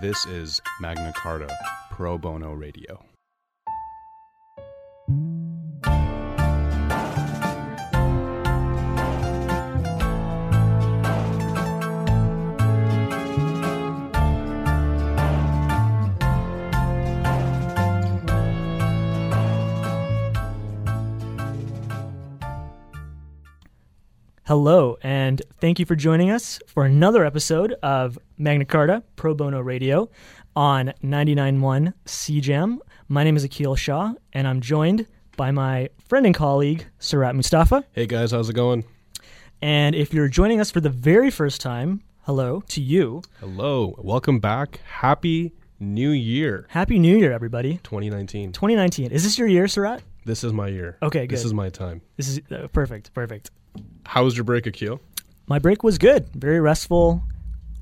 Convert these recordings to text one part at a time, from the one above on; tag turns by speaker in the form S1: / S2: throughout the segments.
S1: This is Magna Carta Pro Bono Radio.
S2: Hello, and thank you for joining us for another episode of Magna Carta Pro Bono Radio on 99.1 CJAM. My name is Akil Shah, and I'm joined by my friend and colleague, Surat Mustafa.
S3: Hey guys, how's it going?
S2: And if you're joining us for the very first time, hello to you.
S3: Hello, welcome back. Happy New Year
S2: Happy New Year, everybody.
S3: 2019.
S2: 2019. Is this your year, Surat?
S3: This is my year.
S2: Okay, good.
S3: This is my time.
S2: This is uh, perfect, perfect.
S3: How was your break, Akil?
S2: My break was good, very restful,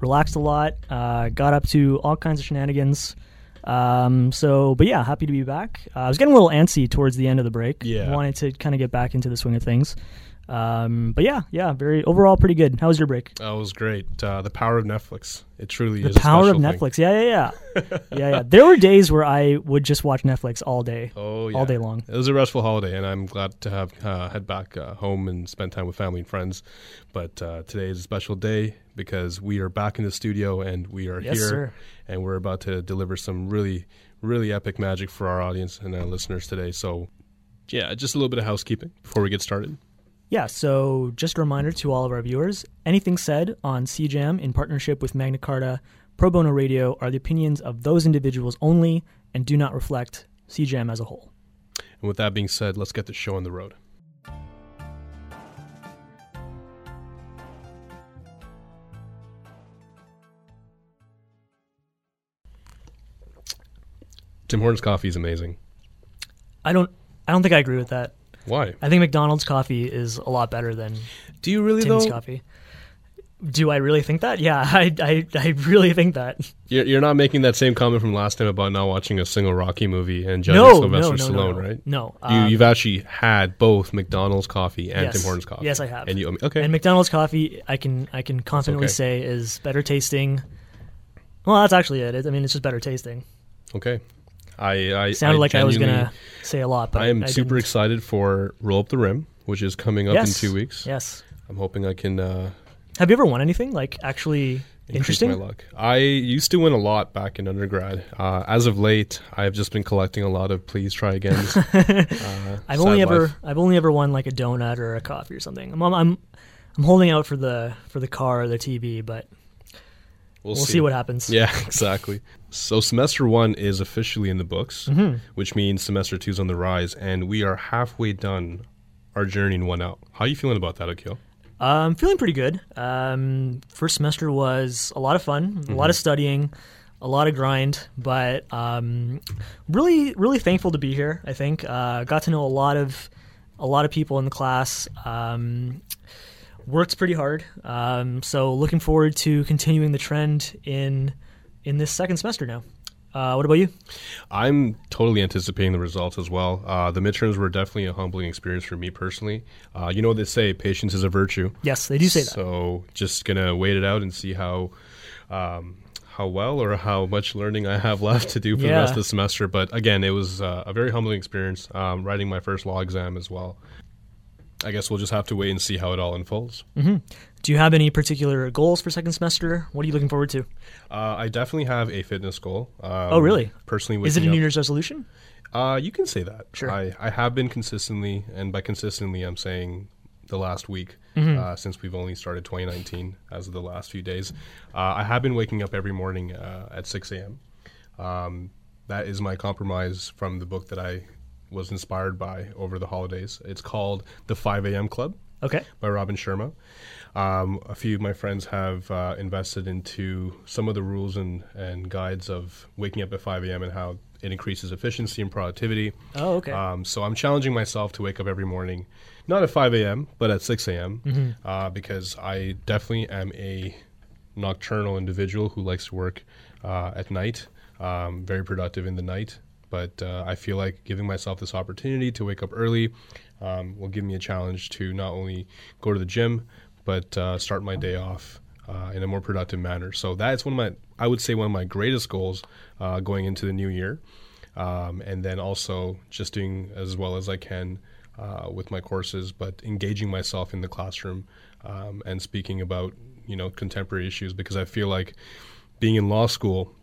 S2: relaxed a lot, uh, got up to all kinds of shenanigans. Um, so, but yeah, happy to be back. Uh, I was getting a little antsy towards the end of the break.
S3: Yeah.
S2: wanted to kind of get back into the swing of things. Um, but yeah, yeah, very overall pretty good. How was your break?
S3: That was great. Uh, the power of Netflix. It truly
S2: The
S3: is. a
S2: power of
S3: special thing.
S2: Netflix. Yeah, yeah, yeah, yeah, yeah. There were days where I would just watch Netflix all day,
S3: Oh yeah.
S2: all day long.
S3: It was a restful holiday, and I'm glad to have uh, head back uh, home and spend time with family and friends. But uh, today is a special day because we are back in the studio and we are
S2: Yes,
S3: here,
S2: sir.
S3: and we're about to deliver some really, really epic magic for our audience and our listeners today. So, yeah, just a little bit of housekeeping before we get started.
S2: Yeah, so just a reminder to all of our viewers anything said on CJAM in partnership with Magna Carta Pro Bono Radio are the opinions of those individuals only and do not reflect CJAM as a whole.
S3: And with that being said, let's get the show on the road. Tim Hortons coffee is amazing.
S2: I don't I don't think I agree with that.
S3: Why?
S2: I think McDonald's coffee is a lot better than
S3: Do you really
S2: Timmy's
S3: though?
S2: coffee. Do I really think that? Yeah, I, I, I really think that.
S3: You're, you're not making that same comment from last time about not watching a single Rocky movie and judging
S2: No, no,
S3: Sylvester
S2: no, no,
S3: Stallone,
S2: no.
S3: right?
S2: No.
S3: You,
S2: um,
S3: you've actually had both McDonald's coffee and
S2: Yes.
S3: Tim Hortons coffee.
S2: Yes, I have.
S3: And you okay?
S2: And McDonald's coffee, I can I can confidently
S3: okay.
S2: say is better tasting. Well, that's actually it. It- I mean, it's just better tasting.
S3: okay. I, I
S2: Sounded
S3: I
S2: like I was gonna say a lot, but
S3: I am
S2: I
S3: super
S2: didn't.
S3: excited for Roll Up the Rim, which is coming up
S2: Yes.
S3: in two weeks.
S2: Yes.
S3: I'm hoping I can uh,
S2: Have you ever won anything like actually interesting?
S3: my luck. I used to win a lot back in undergrad. Uh, as of late, I've just been collecting a lot of please try again. uh,
S2: I've only ever. I've only ever won like a donut or a coffee or something. I'm I'm I'm holding out for the for the car or the TV, but
S3: We'll,
S2: we'll see, what happens.
S3: Yeah, exactly. So semester one is officially in the books,
S2: Mm-hmm.
S3: which means semester two's on the rise, and we are halfway done our journey in one L. How are you feeling about that, Akil?
S2: I'm feeling pretty good. Um, first semester was a lot of fun, a lot of studying, a lot of grind, but um, really, really thankful to be here. I think uh, got to know a lot of a lot of people in the class. Um, worked pretty hard, um, so looking forward to continuing the trend in in this second semester now. Uh, what about you?
S3: I'm totally anticipating the results as well. Uh, the midterms were definitely a humbling experience for me personally. Uh, you know what they say, patience is a virtue.
S2: Yes, they do say that.
S3: So just gonna wait it out and see how um, how well or how much learning I have left to do for the rest of the semester. But again, it was uh, a very humbling experience. Um, writing my first law exam as well. I guess we'll just have to wait and see how it all unfolds.
S2: Do you have any particular goals for second semester? What are you looking forward to?
S3: Uh, I definitely have a fitness goal. Um,
S2: Oh, really?
S3: Personally,
S2: Is it a New Year's resolution?
S3: Uh, you can say that.
S2: Sure.
S3: I, I have been consistently, and by consistently, I'm saying the last week,
S2: Mm-hmm.
S3: uh, since we've only started 2019 as of the last few days. Uh, I have been waking up every morning uh, at 6 a.m. Um, that is my compromise from the book that I was inspired by over the holidays. It's called The 5 a.m. Club
S2: Okay.
S3: by Robin Sharma. Um, a few of my friends have uh, invested into some of the rules and, and guides of waking up at 5 a.m. and how it increases efficiency and productivity.
S2: Oh, okay.
S3: Um, so I'm challenging myself to wake up every morning, not at 5 a.m., but at 6 a.m.,
S2: Mm-hmm.
S3: uh, because I definitely am a nocturnal individual who likes to work uh, at night, um, very productive in the night. But uh, I feel like giving myself this opportunity to wake up early um, will give me a challenge to not only go to the gym, but uh, start my day off uh, in a more productive manner. So that's one of my I would say one of my greatest goals uh, going into the new year, um, and then also just doing as well as I can uh, with my courses, but engaging myself in the classroom um, and speaking about you know contemporary issues because I feel like being in law school,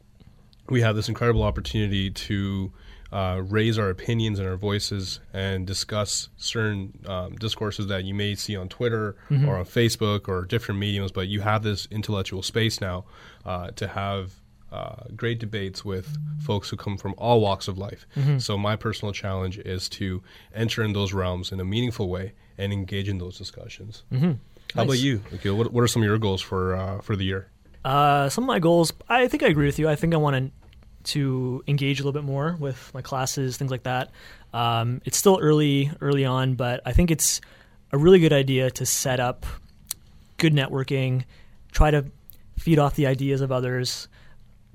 S3: we have this incredible opportunity to uh, raise our opinions and our voices and discuss certain um, discourses that you may see on Twitter
S2: Mm-hmm.
S3: or on Facebook or different mediums, but you have this intellectual space now uh, to have uh, great debates with folks who come from all walks of life.
S2: Mm-hmm.
S3: So, my personal challenge is to enter in those realms in a meaningful way and engage in those discussions.
S2: Mm-hmm.
S3: How about you? Akil? What, what are some of your goals for uh, for the year?
S2: Uh, some of my goals, I think I agree with you. I think I want to to engage a little bit more with my classes, things like that. Um, it's still early, early on, but I think it's a really good idea to set up good networking, try to feed off the ideas of others,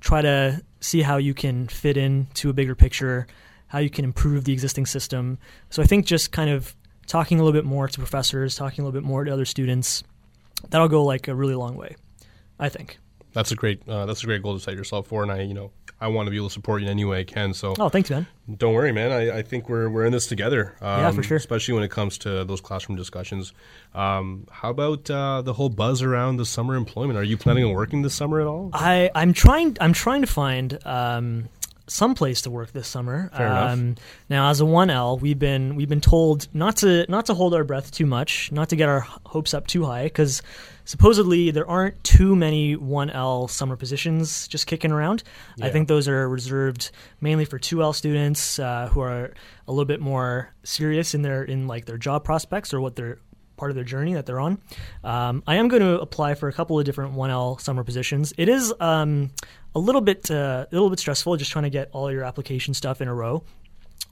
S2: try to see how you can fit into a bigger picture, how you can improve the existing system. So I think just kind of talking a little bit more to professors, talking a little bit more to other students, that'll go like a really long way. I think.
S3: That's a great uh, that's a great goal to set yourself for, and I you know I want to be able to support you in any way I can. So
S2: Oh, thanks, man.
S3: don't worry, man. I, I think we're we're in this together. Um,
S2: Yeah, for sure.
S3: Especially when it comes to those classroom discussions. Um, how about uh, the whole buzz around the summer employment? Are you planning on working this summer at all?
S2: I I'm trying I'm trying to find um, some place to work this summer.
S3: Fair enough.
S2: um, Now, as a one L, we've been we've been told not to not to hold our breath too much, not to get our hopes up too high, because supposedly there aren't too many one L summer positions just kicking around. I think those are reserved mainly for two L students uh, who are a little bit more serious in their in like their job prospects or what their part of their journey that they're on. Um, I am going to apply for a couple of different 1L summer positions. It is um, a little bit uh, a little bit stressful just trying to get all your application stuff in a row.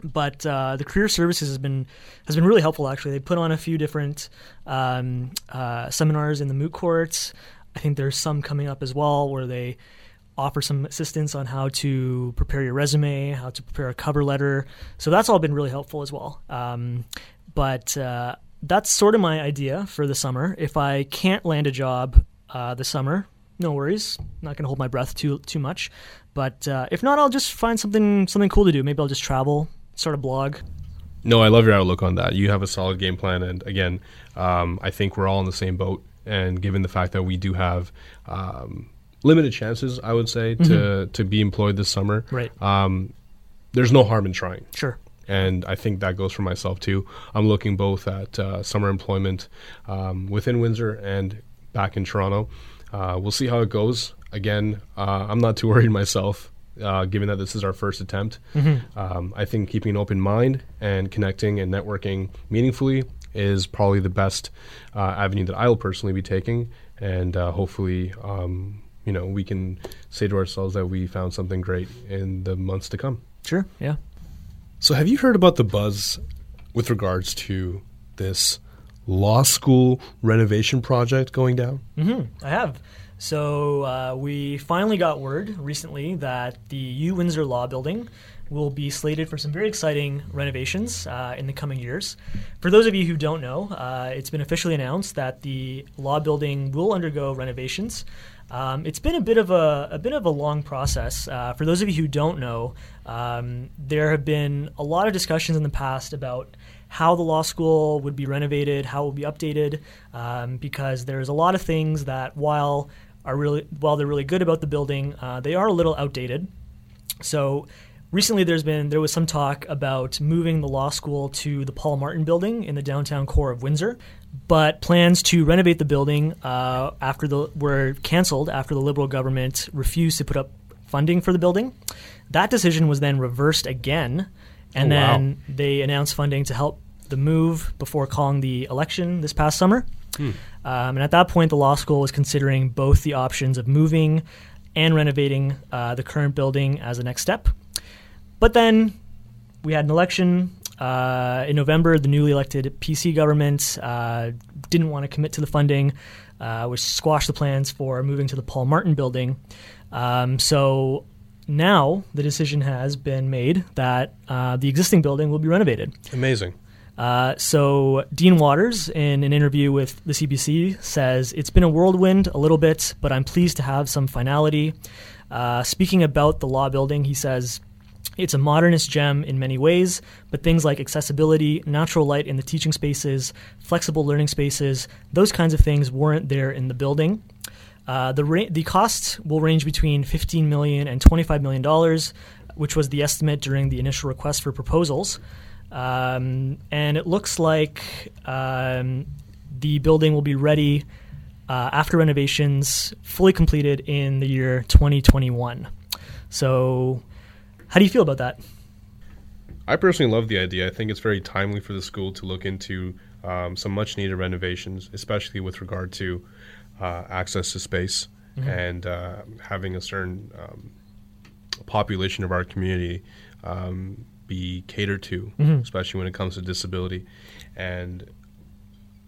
S2: But uh, the career services has been has been really helpful. Actually, they put on a few different um, uh, seminars in the moot courts. I think there's some coming up as well where they offer some assistance on how to prepare your resume, how to prepare a cover letter. So that's all been really helpful as well. Um, but uh, that's sort of my idea for the summer. If I can't land a job uh, this summer, no worries. Not going to hold my breath too too much. But uh, if not, I'll just find something something cool to do. Maybe I'll just travel, start a blog.
S3: No, I love your outlook on that. You have a solid game plan, and again, um, I think we're all in the same boat. And given the fact that we do have um, limited chances, I would say to to be employed this summer,
S2: Right.
S3: um, there's no harm in trying.
S2: Sure.
S3: and I think that goes for myself too. I'm looking both at uh, summer employment um, within Windsor and back in Toronto. Uh, we'll see how it goes. Again, uh, I'm not too worried myself, uh, given that this is our first attempt. Um, I think keeping an open mind and connecting and networking meaningfully is probably the best uh, avenue that I'll personally be taking, and uh, hopefully. Um, you know, we can say to ourselves that we found something great in the months to come.
S2: Sure. Yeah.
S3: So, have you heard about the buzz with regards to this law school renovation project going down?
S2: hmm I have. So uh, we finally got word recently that the U Windsor Law Building will be slated for some very exciting renovations uh, in the coming years. For those of you who don't know, uh, it's been officially announced that the law building will undergo renovations. Um, it's been a bit of a, a bit of a long process. Uh, for those of you who don't know, um, there have been a lot of discussions in the past about how the law school would be renovated, how it would be updated, um, because there's a lot of things that while are really while they're really good about the building, uh, they are a little outdated. So recently, there's been there was some talk about moving the law school to the Paul Martin Building in the downtown core of Windsor, but plans to renovate the building uh, after the were canceled after the Liberal government refused to put up funding for the building. That decision was then reversed again, and
S3: Oh, wow.
S2: then they announced funding to help the move before calling the election this past summer. Um, and at that point, the law school was considering both the options of moving and renovating uh, the current building as a next step. But then we had an election uh, in November. The newly elected PC government uh, didn't want to commit to the funding, uh, which squashed the plans for moving to the Paul Martin building. Um, so now the decision has been made that uh, the existing building will be renovated.
S3: Amazing.
S2: Uh, so Dean Waters, in an interview with the CBC, says it's been a whirlwind a little bit, but I'm pleased to have some finality. Uh, speaking about the law building, he says. It's a modernist gem in many ways, but things like accessibility, natural light in the teaching spaces, flexible learning spaces, those kinds of things weren't there in the building. Uh, the ra- the cost will range between 15 million and 25 million dollars, which was the estimate during the initial request for proposals. Um, and it looks like um, the building will be ready uh, after renovations, fully completed in the year 2021. So, how do you feel about that?
S3: I personally love the idea. I think it's very timely for the school to look into um, some much needed renovations, especially with regard to uh, access to space mm-hmm. and uh, having a certain um, population of our community um, be catered to, mm-hmm. especially when it comes to disability. And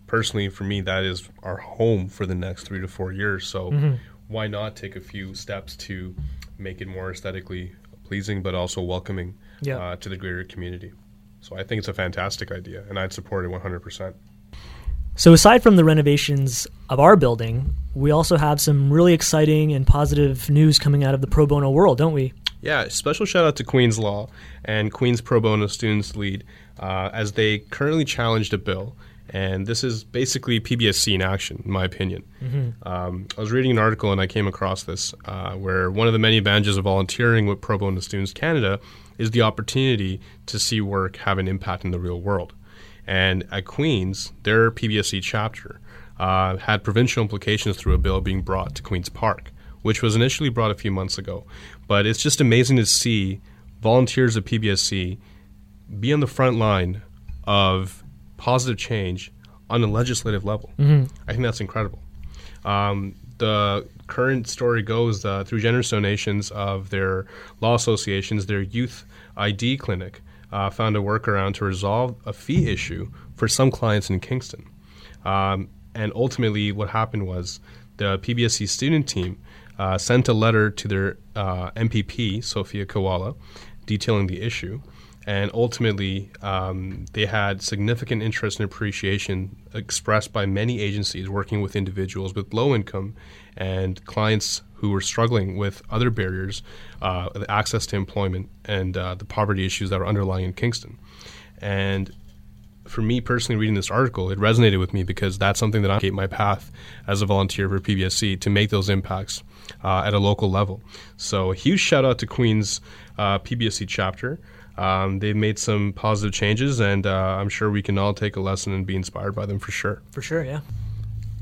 S3: personally, for me, that is our home for the next three to four years. So mm-hmm. why not take a few steps to make it more aesthetically pleasing, but also welcoming yeah. uh, to the greater community? So I think it's a fantastic idea, and I'd support it 100%.
S2: So, aside from the renovations of our building, we also have some really exciting and positive news coming out of the pro bono world, don't we?
S3: Yeah, special shout out to Queen's Law and Queen's Pro Bono Students Lead uh, as they currently challenged a bill. And this is basically PBSC in action, in my opinion. Mm-hmm. Um, I was reading an article and I came across this uh, where one of the many advantages of volunteering with Pro Bono Students Canada is the opportunity to see work have an impact in the real world. And at Queen's, their PBSC chapter uh, had provincial implications through a bill being brought to Queen's Park, which was initially brought a few months ago. But it's just amazing to see volunteers at PBSC be on the front line of positive change on a legislative level. Mm-hmm. I think that's incredible. Um, the current story goes uh, through generous donations of their law associations, their youth ID clinic uh, found a workaround to resolve a fee issue for some clients in Kingston. Um, and ultimately, what happened was the PBSC student team uh, sent a letter to their uh, MPP, Sophia Kiwala, detailing the issue. And ultimately, um, they had significant interest and appreciation expressed by many agencies working with individuals with low income and clients who were struggling with other barriers, uh, access to employment, and uh, the poverty issues that are underlying in Kingston. And for me personally, reading this article, it resonated with me because that's something that I gave my path as a volunteer for PBSC to make those impacts uh, at a local level. So, a huge shout out to Queen's uh, PBSC chapter. Um, they've made some positive changes, and uh, I'm sure we can all take a lesson and be inspired by them for sure.
S2: For sure, yeah.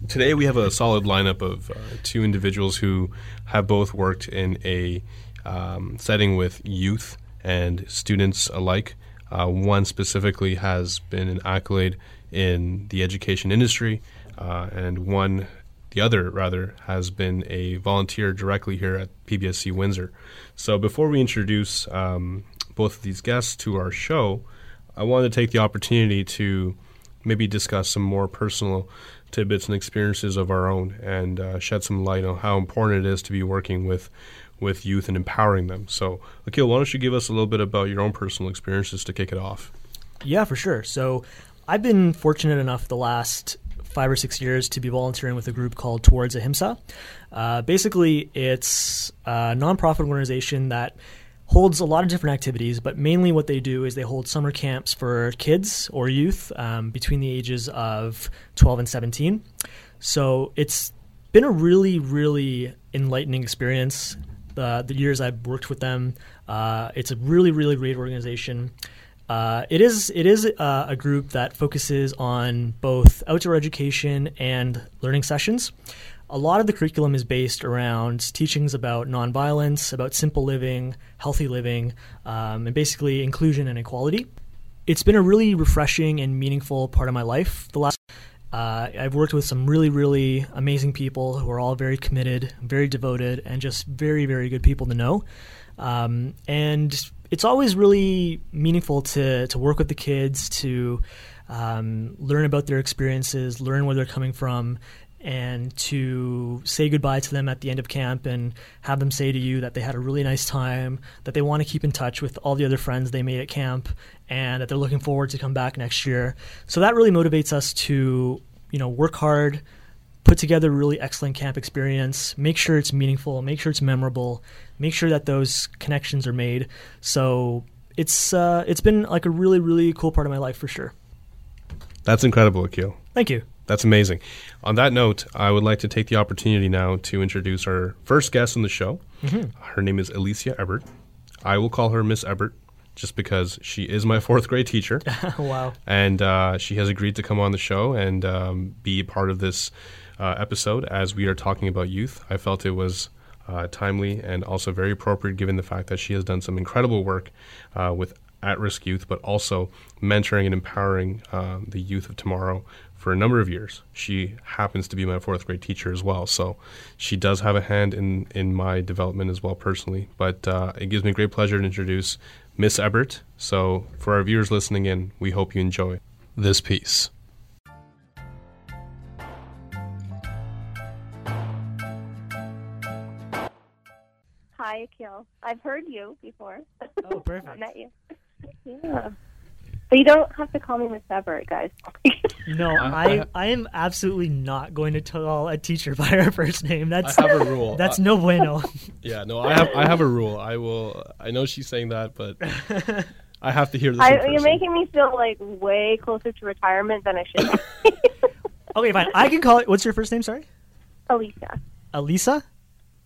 S3: Today we have a solid lineup of uh, two individuals who have both worked in a um, setting with youth and students alike. Uh, one specifically has been an accolade in the education industry, uh, and one, the other rather, has been a volunteer directly here at PBSC Windsor. So before we introduce um, both of these guests to our show, I wanted to take the opportunity to maybe discuss some more personal tidbits and experiences of our own and uh, shed some light on how important it is to be working with with youth and empowering them. So, Akil, why don't you give us a little bit about your own personal experiences to kick it off?
S2: Yeah, for sure. So, I've been fortunate enough the last five or six years to be volunteering with a group called Towards Ahimsa. Uh, basically, it's a nonprofit organization that holds a lot of different activities, but mainly what they do is they hold summer camps for kids or youth um, between the ages of 12 and 17. So it's been a really, really enlightening experience. Uh, the years I've worked with them, uh, it's a really, really great organization. Uh, it is it is uh, a group that focuses on both outdoor education and learning sessions a lot of the curriculum is based around teachings about nonviolence, about simple living, healthy living, um, and basically inclusion and equality. It's been a really refreshing and meaningful part of my life. The last uh, I've worked with some really, really amazing people who are all very committed, very devoted, and just very, very good people to know. Um, and it's always really meaningful to to work with the kids to um, learn about their experiences, learn where they're coming from, and to say goodbye to them at the end of camp and have them say to you that they had a really nice time, that they want to keep in touch with all the other friends they made at camp, and that they're looking forward to come back next year. So that really motivates us to, you know, work hard, put together a really excellent camp experience, make sure it's meaningful, make sure it's memorable, make sure that those connections are made. So it's uh, it's been like a really really cool part of my life for sure.
S3: That's incredible, Akil.
S2: Thank you.
S3: That's amazing. On that note, I would like to take the opportunity now to introduce our first guest on the show. Her name is Alicia Ebert. I will call her Miss Ebert just because she is my fourth grade teacher.
S2: wow.
S3: and uh, she has agreed to come on the show and um, be part of this uh, episode as we are talking about youth. I felt it was uh, timely and also very appropriate given the fact that she has done some incredible work uh, with at risk youth, but also mentoring and empowering uh, the youth of tomorrow for a number of years. She happens to be my fourth grade teacher as well, so she does have a hand in, in my development as well personally. But uh, it gives me great pleasure to introduce Miss Ebert. So, for our viewers listening in, we hope you enjoy this piece.
S4: Hi, Akil. I've heard you before.
S2: Oh, perfect.
S4: I met you. Yeah. But you don't have to call me Miss Everett, guys.
S2: No,
S3: I-
S2: I, I am absolutely not going to call a teacher by her first name. That's
S3: I have a rule.
S2: that's
S3: Uh,
S2: no bueno.
S3: yeah, no, I have I have a rule. I will. I know she's saying that, but I have to hear this. in
S4: I, you're making me feel like way closer to retirement than I should be.
S2: okay, fine. I can call it. What's your first name? Sorry,
S4: Alicia.
S2: Alisa.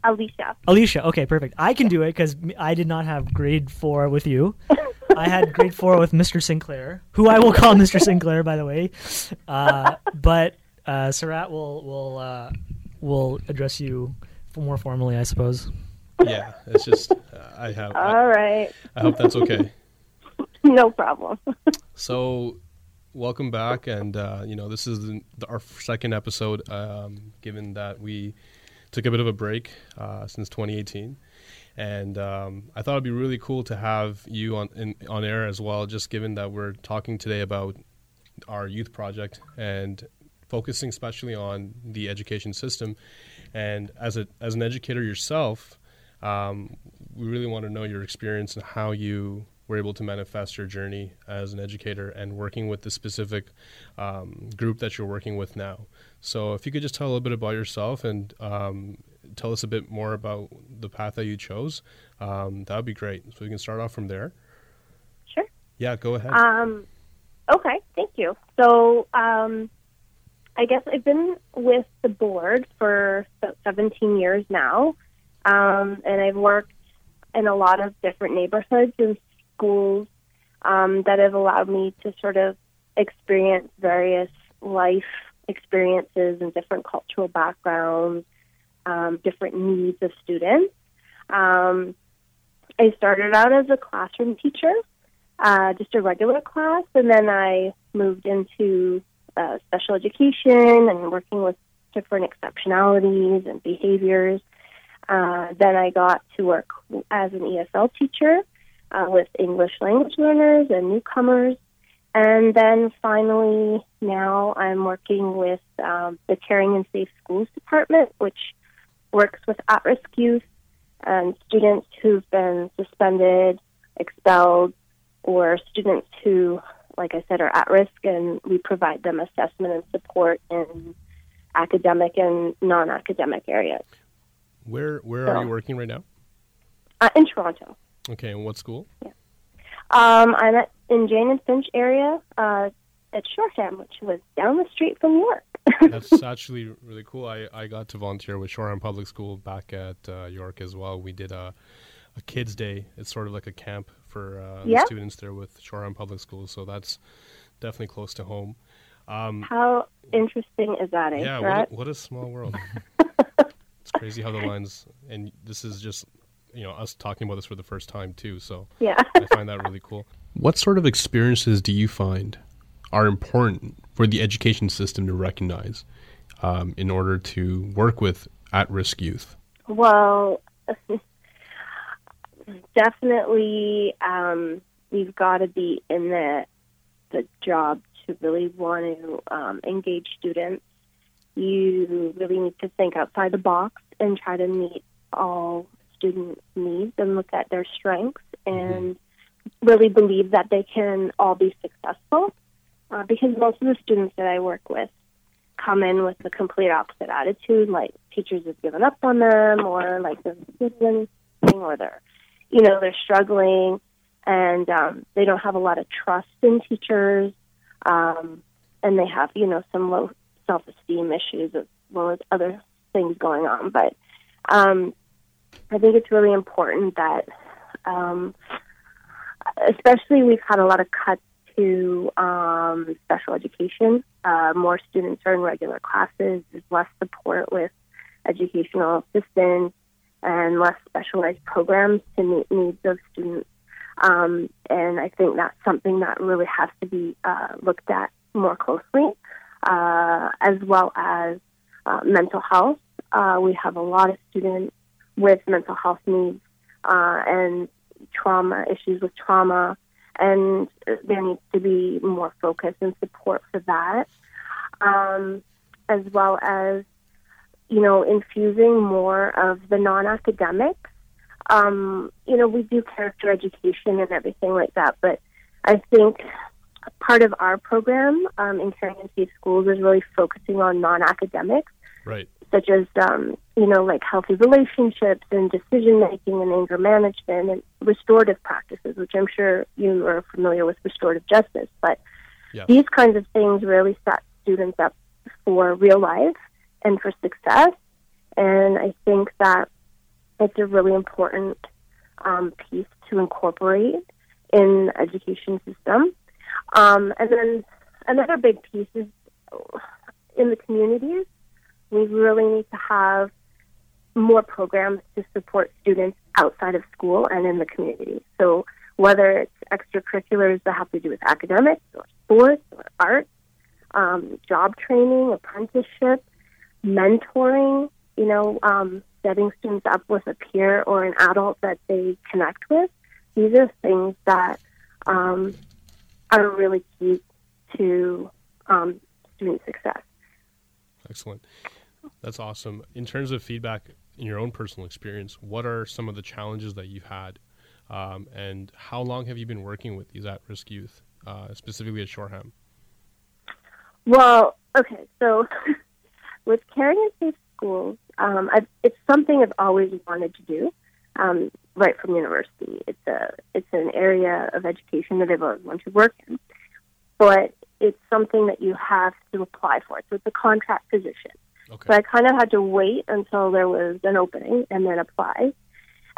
S4: Alicia.
S2: Alicia. Okay, perfect. I can do it because I did not have grade four with you. I had grade four with Mr. Sinclair, who I will call Mr. Sinclair, by the way. Uh, but uh, Sarat will will uh, will address you more formally, I suppose.
S3: Yeah, it's just uh, I have. I,
S4: All right.
S3: I hope that's okay.
S4: No problem.
S3: So, welcome back, and uh, you know this is the, the, our second episode. Um, given that we took a bit of a break uh, since 2018, and um, I thought it'd be really cool to have you on in, on air as well. Just given that we're talking today about our youth project and focusing especially on the education system, and as a as an educator yourself, um, we really want to know your experience and how you were able to manifest your journey as an educator and working with the specific um, group that you're working with now. So, if you could just tell a little bit about yourself and um, tell us a bit more about the path that you chose, um, that would be great. So, we can start off from there.
S4: Sure.
S3: Yeah, go ahead.
S4: Um, okay, thank you. So, um, I guess I've been with the board for about 17 years now, um, and I've worked in a lot of different neighborhoods and schools um, that have allowed me to sort of experience various life experiences and different cultural backgrounds, um, different needs of students. Um, I started out as a classroom teacher uh, just a regular class, and then I moved into uh, special education and working with different exceptionalities and behaviors. Uh, then I got to work as an ESL teacher uh, with English language learners and newcomers. And then finally, now I'm working with um, the Caring and Safe Schools Department, which works with at risk youth and students who've been suspended, expelled, or students who, like I said, are at risk, and we provide them assessment and support in academic and non academic areas.
S3: where where are you working right now?
S4: Uh, in Toronto.
S3: Okay, and what school?
S4: Um, I'm at, in Jane and Finch area uh, at Shoreham, which was down the street from York.
S3: That's actually really cool. I, I got to volunteer with Shoreham Public School back at uh, York as well. We did a, a kids' day. It's sort of like a camp for uh,
S4: Yeah.
S3: the students there with Shoreham Public School. So that's definitely close to home. Um,
S4: How interesting is that, eh?
S3: yeah, what a, what a small world. it's crazy how the lines, and this is just you know us talking about this for the first time too. So
S4: yeah.
S3: I find that really cool. What sort of experiences do you find are important for the education system to recognize um, in order to work with at-risk youth?
S4: Well, definitely, um, you've got to be in the the job to really want to um, engage students. you really need to think outside the box and try to meet all student needs and look at their strengths and really believe that they can all be successful. Uh, because most of the students that I work with come in with the complete opposite attitude, like teachers have given up on them, or like they're anything, or they're, you know, they're struggling, and um, they don't have a lot of trust in teachers, um, and they have, you know, some low self-esteem issues as well as other things going on. But um, I think it's really important that, um, especially we've had a lot of cuts to um, special education. Uh, more students are in regular classes. There's less support with educational assistance and less specialized programs to meet needs of students. Um, and I think that's something that really has to be uh, looked at more closely, uh, as well as uh, mental health. Uh, we have a lot of students with mental health needs uh, and trauma issues with trauma and there needs to be more focus and support for that, um, as well as you know infusing more of the non-academics. Um, you know, we do character education and everything like that, but I think part of our program um, in Caring and Safe Schools is really focusing on non-academics,
S3: Right.
S4: such as um, you know like healthy relationships and decision making and anger management and restorative practices, which I'm sure you are familiar with restorative justice. But
S3: Yes.
S4: these kinds of things really set students up for real life and for success. And I think that it's a really important um, piece to incorporate in the education system. Um, and then another big piece is in the communities, we really need to have more programs to support students outside of school and in the community. So whether it's extracurriculars that have to do with academics or sports or arts, um, job training, apprenticeship, mentoring, you know, um, setting students up with a peer or an adult that they connect with. These are things that um, are really key to um, student success.
S3: Excellent. That's awesome. In terms of feedback in your own personal experience, what are some of the challenges that you've had? Um, and how long have you been working with these at risk youth, uh, specifically at Shoreham?
S4: Well, okay, so with caring and safe schools, um, it's something I've always wanted to do. Um, right from university, it's a it's an area of education that I've always wanted to work in, but it's something that you have to apply for. So it's a contract position.
S3: Okay.
S4: So I kind of had to wait until there was an opening and then apply.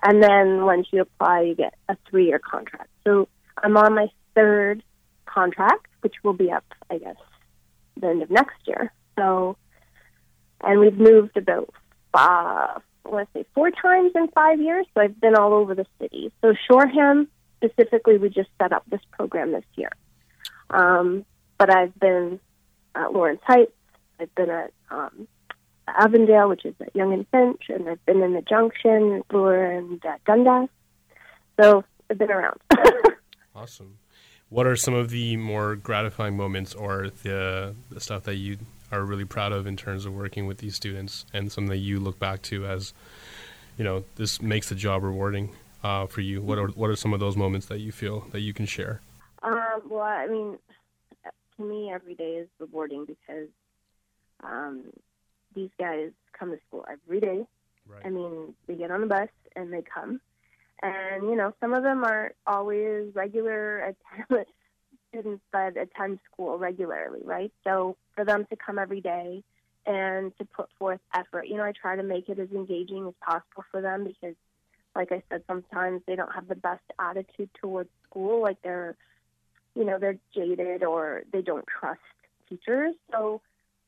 S4: And then once you apply, you get a three year contract. So I'm on my third contract, which will be up, I guess, the end of next year. So, and we've moved about, uh, to say four times in five years. So I've been all over the city. So Shoreham specifically, we just set up this program this year. Um, but I've been at Lawrence Heights. I've been at um, Avondale, which is at Yonge and Finch, and I've been in the Junction, Bloor, and uh, Dundas. So I've been around.
S3: Awesome. What are some of the more gratifying moments or the, the stuff that you are really proud of in terms of working with these students and something that you look back to as, you know, this makes the job rewarding uh, for you? What are, what are some of those moments that you feel that you can share?
S4: Um, well, I mean, to me, every day is rewarding because um, these guys come to school every day.
S3: Right.
S4: I mean, they get on the bus and they come, and you know, some of them are always regular students that attend school regularly, right? So for them to come every day and to put forth effort, you know, I try to make it as engaging as possible for them because, like I said, sometimes they don't have the best attitude towards school, like they're you know they're jaded or they don't trust teachers so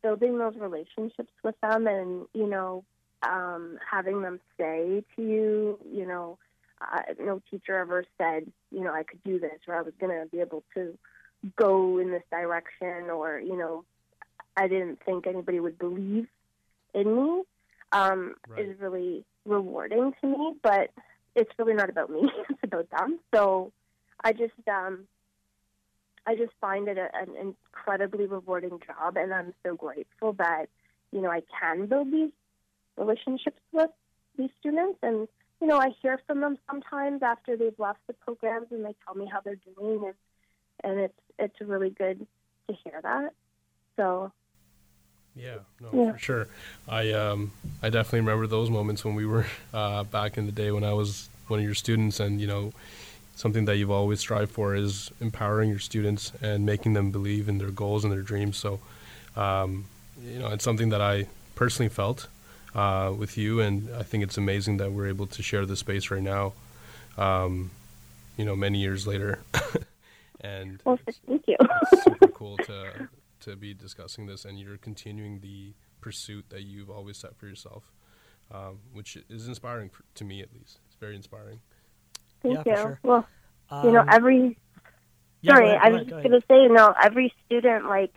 S4: building those relationships with them and you know um having them say to you you know uh, no teacher ever said you know i could do this or i was going to be able to go in this direction or you know i didn't think anybody would believe in me um
S3: Right.
S4: is really rewarding to me but it's really not about me it's about them so i just um I just find it a, an incredibly rewarding job, and I'm so grateful that you know, I can build these relationships with these students. And, you know, I hear from them sometimes after they've left the programs and they tell me how they're doing. And, and it's, it's really good to hear that. So,
S3: yeah, no,
S4: Yeah.
S3: for sure. I um, I definitely remember those moments when we were uh, back in the day when I was one of your students, and you know, something that you've always strived for is empowering your students and making them believe in their goals and their dreams. So, um, you know, it's something that I personally felt uh, with you, and I think it's amazing that we're able to share this space right now. Um, you know, many years later, and
S4: well, thank you.
S3: it's super cool to to be discussing this, and you're continuing the pursuit that you've always set for yourself, um, which is inspiring for, to me at least. It's very inspiring.
S4: Thank
S2: Yeah,
S4: you.
S2: sure.
S4: Well, you know,
S2: Um,
S4: every
S2: yeah, go
S4: Sorry,
S2: ahead,
S4: I
S2: go
S4: was
S2: go
S4: just going to say, you know, every student, like,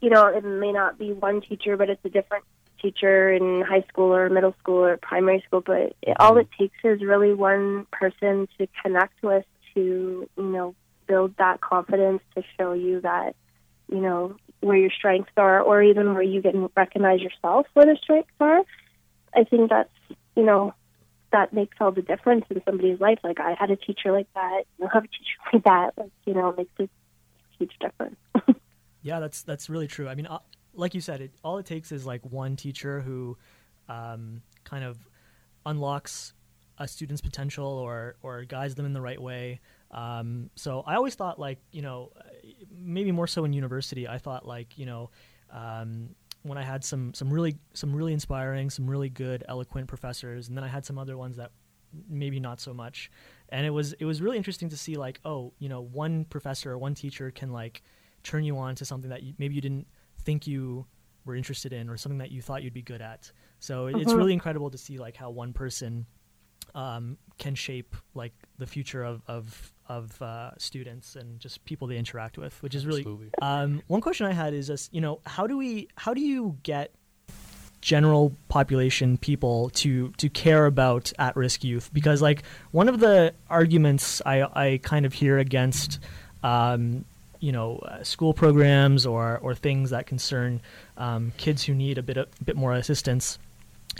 S4: you know, it may not be one teacher, but it's a different teacher in high school or middle school or primary school. But it, all it takes is really one person to connect with to, you know, build that confidence to show you that, you know, where your strengths are, or even where you can recognize yourself where the strengths are. I think that's, you know, that makes all the difference in somebody's life. Like I had a teacher like that, you have a teacher like that, like you know, makes a huge difference.
S2: Yeah, that's that's really true. I mean, uh, like you said, it all it takes is like one teacher who um, kind of unlocks a student's potential or or guides them in the right way. Um, so I always thought like you know maybe more so in university. I thought like you know um, when I had some some really some really inspiring, some really good eloquent professors, and then I had some other ones that maybe not so much. And it was it was really interesting to see like oh you know one professor or one teacher can like turn you on to something that you, maybe you didn't think you were interested in or something that you thought you'd be good at. So it, it's
S4: Mhm.
S2: really incredible to see like how one person um, can shape like the future of of, of uh, students and just people they interact with, which is really um, one question I had is just you know how do we how do you get general population people to to care about at risk youth? Because like one of the arguments I I kind of hear against um, you know uh, school programs or or things that concern um, kids who need a bit a bit more assistance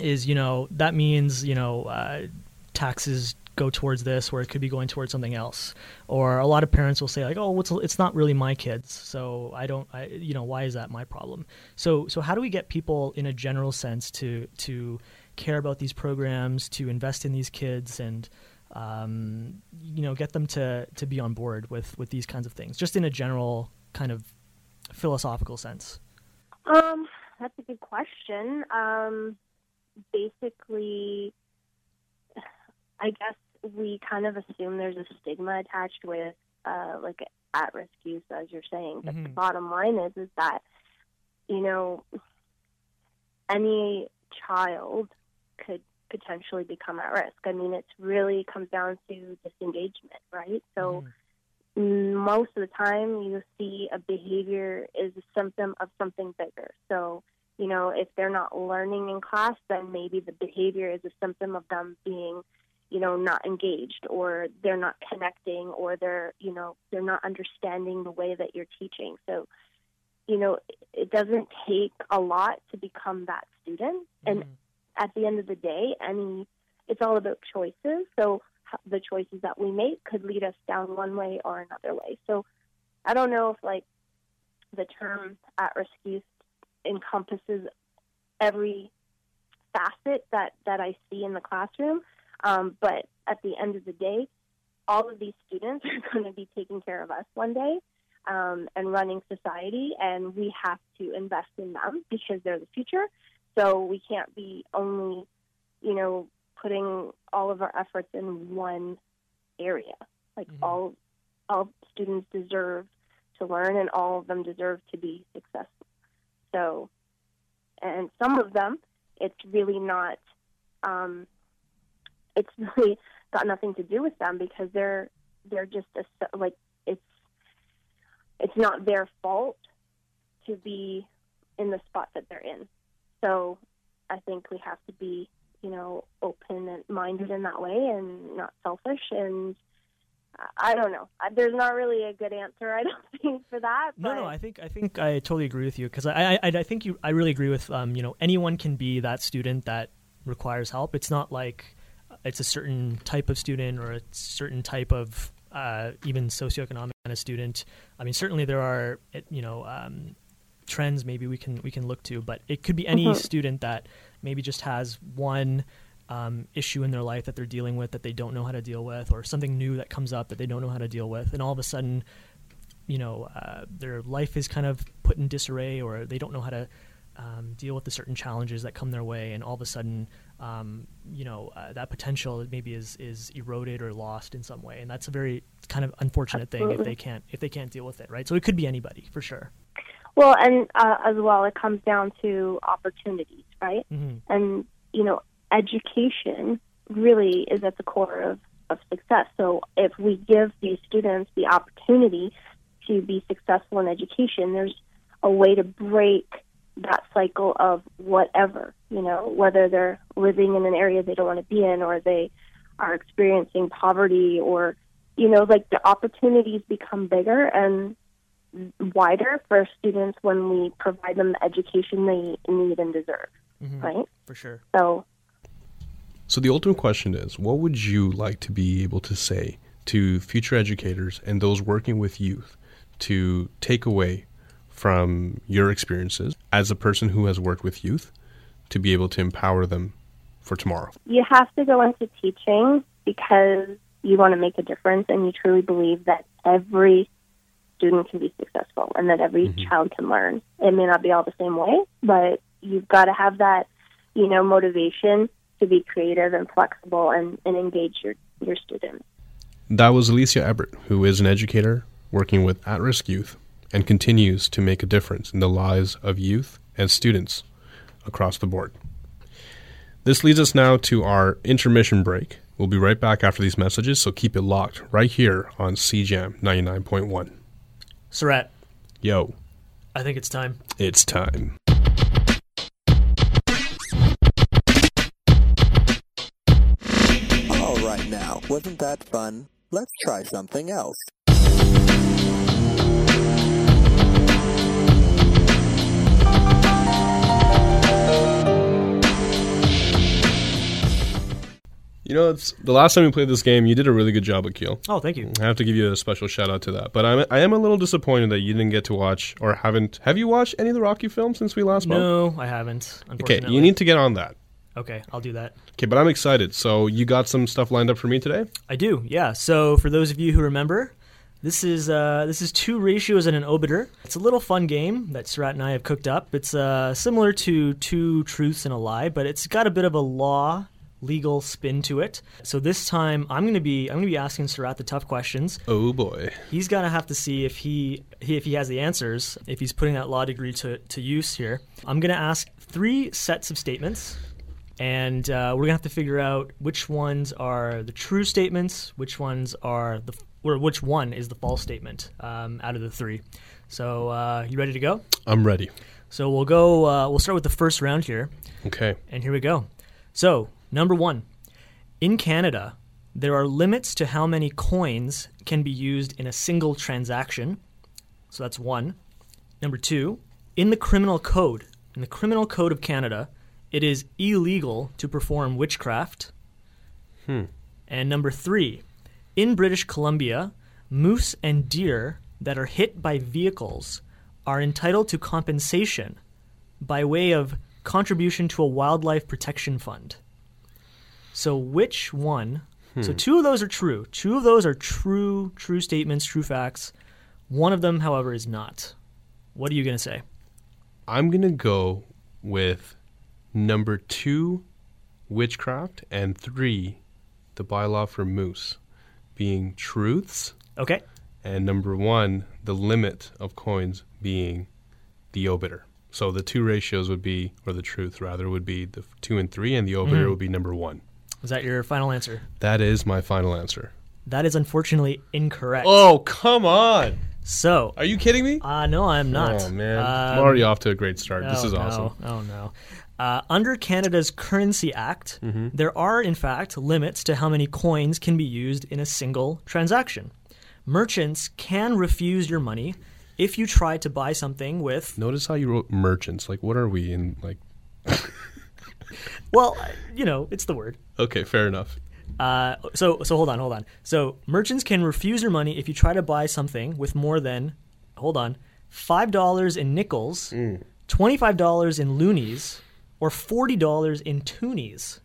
S2: is you know that means you know uh, taxes go towards this where it could be going towards something else. Or a lot of parents will say like oh it's, it's not really my kids so i don't I, you know why is that my problem? So so how do we get people in a general sense to to care about these programs to invest in these kids and um, you know get them to to be on board with with these kinds of things? Just in a general kind of philosophical sense.
S4: Um, that's a good question. Um, basically, I guess we kind of assume there's a stigma attached with uh, like at-risk use, as you're saying. But the
S2: Mhm.
S4: bottom line is, is that you know any child could potentially become at risk. I mean, it really comes down to disengagement, right? So
S2: Mhm.
S4: Mm, most of the time you see a behavior is a symptom of something bigger. So, you know, if they're not learning in class, then maybe the behavior is a symptom of them being, you know, not engaged or they're not connecting or they're, you know, they're not understanding the way that you're teaching. So, you know, it doesn't take a lot to become that student. And
S2: Mhm.
S4: at the end of the day, any it's all about choices. So the choices that we make could lead us down one way or another way. So I don't know if like the term at-risk youth encompasses every facet that that I see in the classroom. Um, but at the end of the day, all of these students are going to be taking care of us one day um, and running society, and we have to invest in them because they're the future. So we can't be only, you know, putting all of our efforts in one area. Like
S2: Mhm.
S4: all all students deserve to learn, and all of them deserve to be successful. So, and some of them, it's really not. Um, it's really got nothing to do with them because they're they're just a, like it's it's not their fault to be in the spot that they're in. So I think we have to be, you know, open and minded in that way and not selfish and I don't know. Uh, There's not really a good answer, I don't think, for that.
S2: No,
S4: but
S2: no, I think I think I totally agree with you because I, I I think you I really agree with um you know anyone can be that student that requires help. It's not like it's a certain type of student or a certain type of uh, even socioeconomic kind of student. I mean, certainly there are eh, you know um, trends maybe we can we can look to, but it could be any
S4: Mhm.
S2: student that maybe just has one um, issue in their life that they're dealing with that they don't know how to deal with, or something new that comes up that they don't know how to deal with, and all of a sudden, you know, uh, their life is kind of put in disarray, or they don't know how to um, deal with the certain challenges that come their way, and all of a sudden, um, you know, uh, that potential maybe is is eroded or lost in some way, and that's a very kind of unfortunate thing if they can't if they can't deal with it, right? So it could be anybody for sure.
S4: Well, and uh, as well, it comes down to opportunities, right?
S2: hmm
S4: And you know, education really is at the core of of success. So if we give these students the opportunity to be successful in education, there's a way to break that cycle of whatever, you know, whether they're living in an area they don't want to be in or they are experiencing poverty or, you know, like the opportunities become bigger and wider for students when we provide them the education they need and deserve,
S2: hmm
S4: right?
S2: For sure.
S4: So,
S3: So the ultimate question is, what would you like to be able to say to future educators and those working with youth to take away from your experiences as a person who has worked with youth to be able to empower them for tomorrow?
S4: you have to go into teaching because you want to make a difference and you truly believe that every student can be successful and that every
S3: Mhm.
S4: child can learn. It may not be all the same way, but you've got to have that, you know, motivation to be creative and flexible and, and engage your, your students.
S3: That was Alicia Ebert, who is an educator working with at risk youth and continues to make a difference in the lives of youth and students across the board. This leads us now to our intermission break. We'll be right back after these messages, so keep it locked right here on CJAM 99.1.
S2: Surratt,
S3: Yo,
S2: I think it's time.
S3: it's time.
S5: Wasn't that fun? Let's try something else.
S3: You know, it's the last time we played this game, you did a really good job, Akil.
S2: Oh, thank you.
S3: I have to give you a special shout out to that. But I'm, I am a little disappointed that you didn't get to watch or haven't. Have you watched any of the Rocky films since we last spoke?
S2: No, I haven't.
S3: Okay, you need to get on that.
S2: Okay, I'll do that.
S3: Okay, but I'm excited. So you got some stuff lined up for me today?
S2: I do, yeah. So for those of you who remember, this is uh, this is two ratios and an obiter. It's a little fun game that Surratt and I have cooked up. It's uh, similar to two truths and a lie, but it's got a bit of a law legal spin to it. So this time I'm gonna be I'm gonna be asking Surratt the tough questions.
S3: Oh boy.
S2: He's gonna have to see if he, he if he has the answers, if he's putting that law degree to, to use here. I'm gonna ask three sets of statements, and uh, we're gonna have to figure out which ones are the true statements, which ones are the or which one is the false statement um, out of the three. So uh, you ready to go?
S3: I'm ready.
S2: So we'll go. Uh, we'll start with the first round here.
S3: Okay.
S2: And here we go. So, number one. In Canada, there are limits to how many coins can be used in a single transaction. So that's one. Number two. In the criminal code, in the criminal code of Canada, it is illegal to perform witchcraft.
S3: Hmm.
S2: And number three. In British Columbia, moose and deer that are hit by vehicles are entitled to compensation by way of contribution to a wildlife protection fund. So which one? So two of those are true. Two of those are true, true statements, true facts. One of them, however, is not. What are you going to say?
S3: I'm going to go with number two, witchcraft, and three, the bylaw for moose, being truths,
S2: Okay.
S3: and number one, the limit of coins being the obiter. So the two ratios would be, or the truth rather, would be the two and three, and the obiter
S2: Mhm.
S3: would be number one.
S2: Is that your final answer?
S3: That is my final answer.
S2: That is unfortunately incorrect.
S3: Oh, come on.
S2: So,
S3: Are you kidding me?
S2: uh, no, I'm not.
S3: Oh, man.
S2: Um,
S3: I'm already off to a great start. this
S2: oh,
S3: is
S2: no.
S3: awesome.
S2: Oh no. Uh, under Canada's Currency Act, there are, in fact, limits to how many coins can be used in a single transaction. Merchants can refuse your money if you try to buy something with,
S3: Notice how you wrote merchants. Like, what are we in? Like,
S2: well, you know, it's the word.
S3: okay, fair enough.
S2: Uh, so so hold on, hold on. So merchants can refuse your money if you try to buy something with more than hold on five dollars in nickels, five dollars in loonies, or forty dollars in toonies.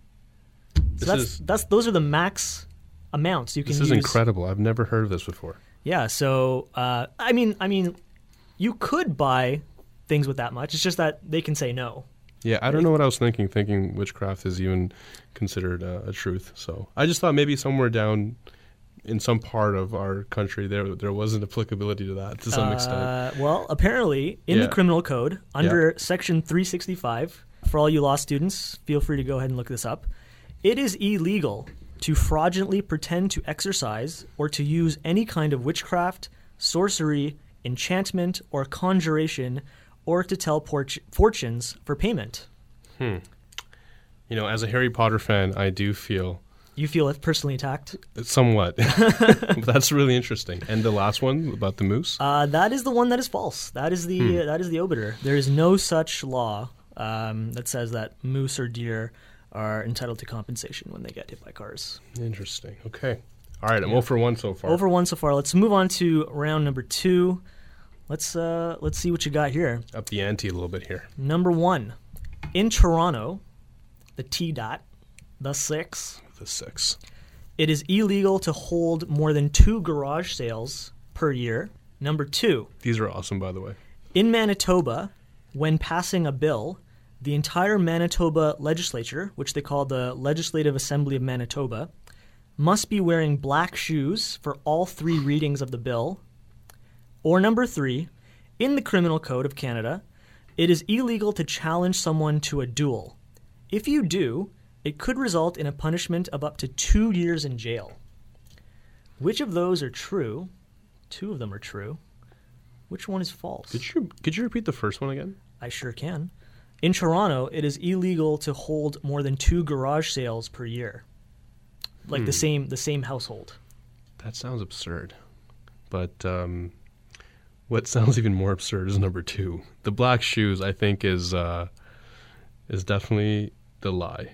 S2: So
S3: This
S2: that's
S3: is-
S2: that's those are the max amounts you can
S3: This
S2: use.
S3: is incredible. I've never heard of this before.
S2: Yeah. So uh, I mean, I mean, you could buy things with that much. It's just that they can say no.
S3: Yeah, I don't know what I was thinking, thinking witchcraft is even considered uh, a truth. So I just thought maybe somewhere down in some part of our country there there was an applicability to that to some extent.
S2: Uh, well, apparently, in
S3: Yeah.
S2: the criminal code, under section 365, for all you law students, feel free to go ahead and look this up. It is illegal to fraudulently pretend to exercise or to use any kind of witchcraft, sorcery, enchantment, or conjuration, or to tell port- fortunes for payment. Hmm.
S3: You know, as a Harry Potter fan, I do feel
S2: You feel personally attacked?
S3: somewhat. That's really interesting. And the last one about the moose.
S2: Uh, that is the one that is false. That is the that is the obiter. There is no such law um, that says that moose or deer are entitled to compensation when they get hit by cars.
S3: Interesting. Okay. All right, I'm all for one so far.
S2: Over one so far. Let's move on to round number two. Let's uh, let's see what you got here.
S3: Up the ante a little bit here.
S2: Number one, in Toronto, the T dot, the six.
S3: The six.
S2: It is illegal to hold more than two garage sales per year. Number two,
S3: These are awesome, by the way.
S2: In Manitoba, when passing a bill, the entire Manitoba legislature, which they call the Legislative Assembly of Manitoba, must be wearing black shoes for all three readings of the bill. Or number three, in the Criminal Code of Canada, it is illegal to challenge someone to a duel. If you do, it could result in a punishment of up to two years in jail. Which of those are true? Two of them are true. Which one is false?
S3: Could you could you repeat the first one again?
S2: I sure can. In Toronto, it is illegal to hold more than two garage sales per year. Like the same the same household.
S3: That sounds absurd. But um, what sounds even more absurd is number two. The black shoes, I think, is uh, is definitely the lie.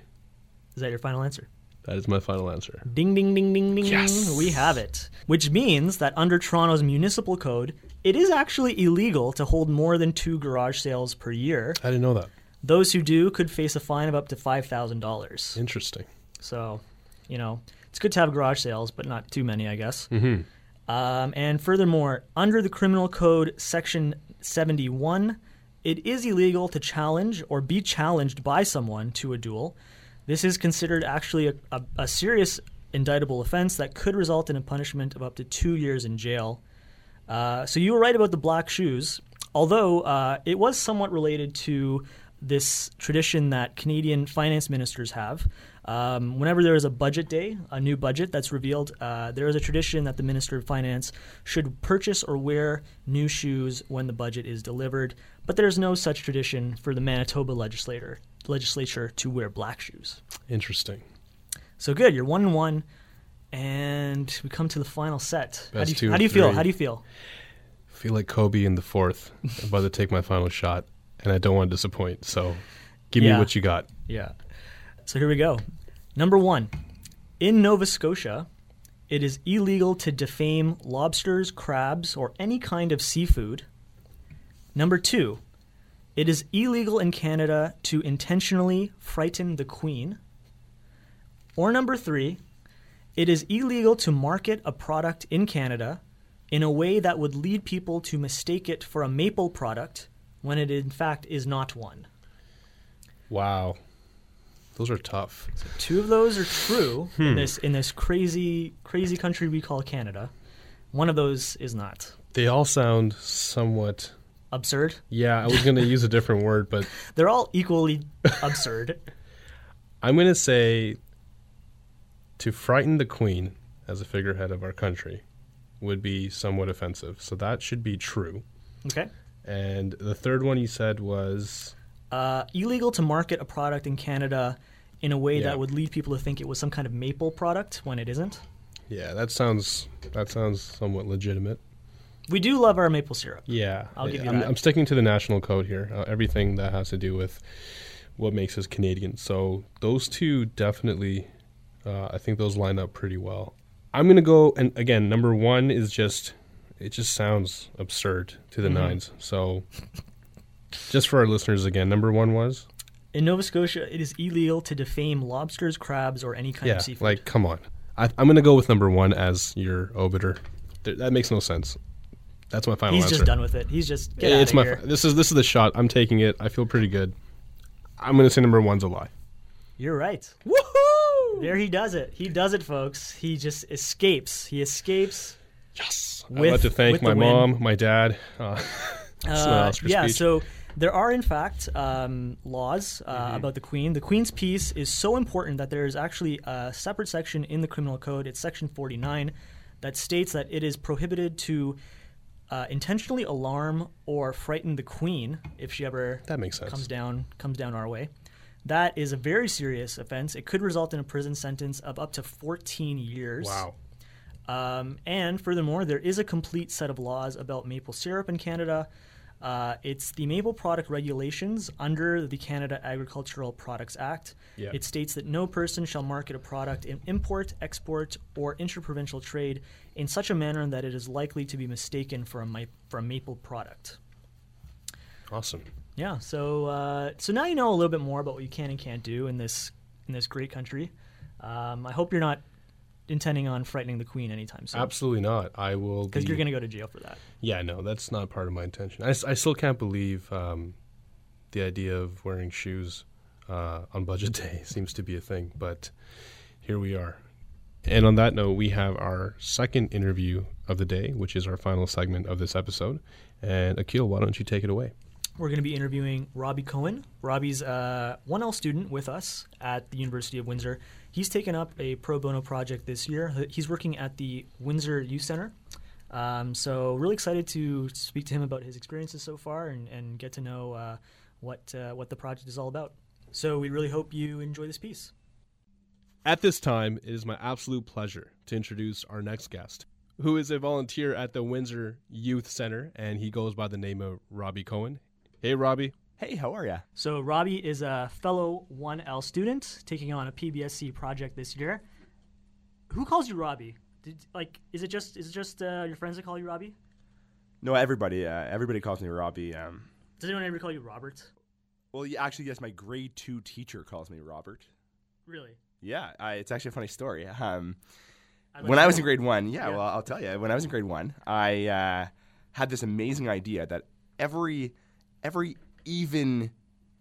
S2: Is that your final answer?
S3: That is my final answer.
S2: Ding ding ding ding ding.
S3: Yes.
S2: We have it. Which means that under Toronto's municipal code, it is actually illegal to hold more than two garage sales per year.
S3: I didn't know that.
S2: Those who do could face a fine of up to five thousand dollars.
S3: Interesting.
S2: So, you know, it's good to have garage sales, but not too many, I guess.
S3: Mm-hmm.
S2: Um, and furthermore, under the Criminal Code, Section 71, it is illegal to challenge or be challenged by someone to a duel. This is considered actually a, a, a serious indictable offense that could result in a punishment of up to two years in jail. Uh, so you were right about the black shoes, although uh, it was somewhat related to this tradition that Canadian finance ministers have. Um, whenever there is a budget day, a new budget that's revealed, uh, there is a tradition that the Minister of Finance should purchase or wear new shoes when the budget is delivered. But there's no such tradition for the Manitoba legislator legislature to wear black shoes.
S3: Interesting.
S2: So good, you're one and one, and we come to the final set. How do you, how do you feel? How do you feel?
S3: feel like Kobe in the fourth. I'm about to take my final shot, and I don't want to disappoint. So, give
S2: Yeah.
S3: me what you got.
S2: Yeah. So here we go. Number one, in Nova Scotia, it is illegal to defame lobsters, crabs, or any kind of seafood. Number two, it is illegal in Canada to intentionally frighten the Queen. Or number three, it is illegal to market a product in Canada in a way that would lead people to mistake it for a maple product when it in fact is not one.
S3: Wow, those are tough.
S2: Two of those are true
S3: Hmm.
S2: in this in this crazy crazy country we call Canada. One of those is not.
S3: They all sound somewhat.
S2: Absurd.
S3: Yeah, I was going to use a different word, but
S2: They're all equally absurd.
S3: I'm going to say to frighten the queen as a figurehead of our country would be somewhat offensive. So that should be true.
S2: Okay.
S3: And the third one you said was
S2: uh, illegal to market a product in Canada in a way
S3: Yeah.
S2: that would lead people to think it was some kind of maple product when it isn't.
S3: Yeah, that sounds that sounds somewhat legitimate.
S2: We do love our maple syrup.
S3: Yeah,
S2: I'll give you
S3: I'm,
S2: that.
S3: I'm sticking to the national code here. Uh, everything that has to do with what makes us Canadian. So those two definitely, uh, I think those line up pretty well. I'm gonna go and again, number one is just it just sounds absurd to the
S2: Mm-hmm.
S3: nines. So just for our listeners again, number one was
S2: In Nova Scotia, it is illegal to defame lobsters, crabs, or any kind
S3: yeah,
S2: of seafood.
S3: like come on. I, I'm gonna go with number one as your obiter. Th- that makes no sense. That's my final
S2: He's
S3: answer.
S2: just done with it. He's just get
S3: it's
S2: outta
S3: my
S2: here.
S3: this is this is the shot. I'm taking it. I feel pretty good. I'm gonna say number one's a lie.
S2: You're right. Woohoo! There he does it. He does it, folks. He just escapes. He escapes.
S3: Yes. I'd like to thank my mom, my dad. Uh,
S2: Uh, yeah,
S3: speech.
S2: so there are in fact um, laws uh,
S3: Mm-hmm.
S2: about the Queen. The Queen's peace is so important that there is actually a separate section in the criminal code. It's section 49 that states that it is prohibited to uh, intentionally alarm or frighten the Queen if she ever
S3: That makes sense.
S2: comes down comes down our way. That is a very serious offense. It could result in a prison sentence of up to 14 years.
S3: wow.
S2: Um, and furthermore, there is a complete set of laws about maple syrup in Canada. Uh, it's the Maple Product Regulations under the Canada Agricultural Products Act. It states that no person shall market a product in import, export, or interprovincial trade in such a manner that it is likely to be mistaken for a, mi- for a maple product.
S3: Awesome.
S2: Yeah, so uh, so now you know a little bit more about what you can and can't do in this in this great country. Um, I hope you're not intending on frightening the Queen anytime soon.
S3: Absolutely not. I will
S2: Because
S3: be-
S2: you're going to go to jail for that.
S3: Yeah, no, that's not part of my intention. I still can't believe um, the idea of wearing shoes uh, on budget day seems to be a thing, but here we are. And on that note, we have our second interview of the day, which is our final segment of this episode. And Akil, why don't you take it away?
S2: We're going to be interviewing Robbie Cohen. Robbie's a 1L student with us at the University of Windsor. He's taken up a pro bono project this year. He's working at the Windsor Youth Center. Um, so, really excited to speak to him about his experiences so far and, and get to know uh, what, uh, what the project is all about. So, we really hope you enjoy this piece.
S3: At this time, it is my absolute pleasure to introduce our next guest, who is a volunteer at the Windsor Youth Center, and he goes by the name of Robbie Cohen. Hey, Robbie.
S6: Hey, how are ya?
S2: So, Robbie is a fellow 1L student taking on a PBSC project this year. Who calls you Robbie? Did, like, is it just is it just uh, your friends that call you Robbie?
S6: No, everybody, uh, everybody calls me Robbie. Um,
S2: Does anyone ever call you Robert?
S6: well, yeah, actually, yes, my grade two teacher calls me Robert.
S2: Really?
S6: Yeah, I, it's actually a funny story. Um,
S2: I'd like
S6: when I was
S2: know.
S6: in grade one, yeah,
S2: Yeah.
S6: well, I'll tell you. When I was in grade one, I uh, had this amazing idea that every every even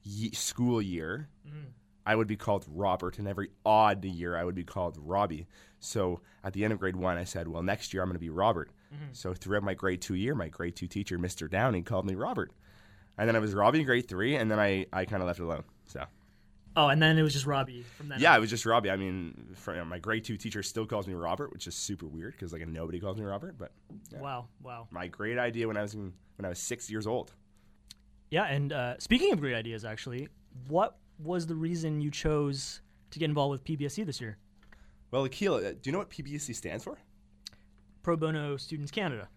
S6: ye- school year,
S2: Mm-hmm.
S6: I would be called Robert, and every odd year, I would be called Robbie. So at the end of grade one, I said, "Well, next year I'm going to be Robert."
S2: Mm-hmm.
S6: So throughout my grade two year, my grade two teacher, Mr. Downey, called me Robert, and then I was Robbie in grade three, and then I, I kind of left it alone. So
S2: Oh, and then it was just Robbie from then.
S6: yeah,
S2: on.
S6: it was just Robbie. I mean, for, my grade two teacher still calls me Robert, which is super weird because like nobody calls me Robert. But
S2: Wow, wow.
S6: my great idea when I was in, when I was six years old.
S2: Yeah, and uh, speaking of great ideas, actually, what was the reason you chose to get involved with PBSC this year?
S6: Well, Akil, uh, do you know what PBSC stands for?
S2: Pro Bono Students Canada.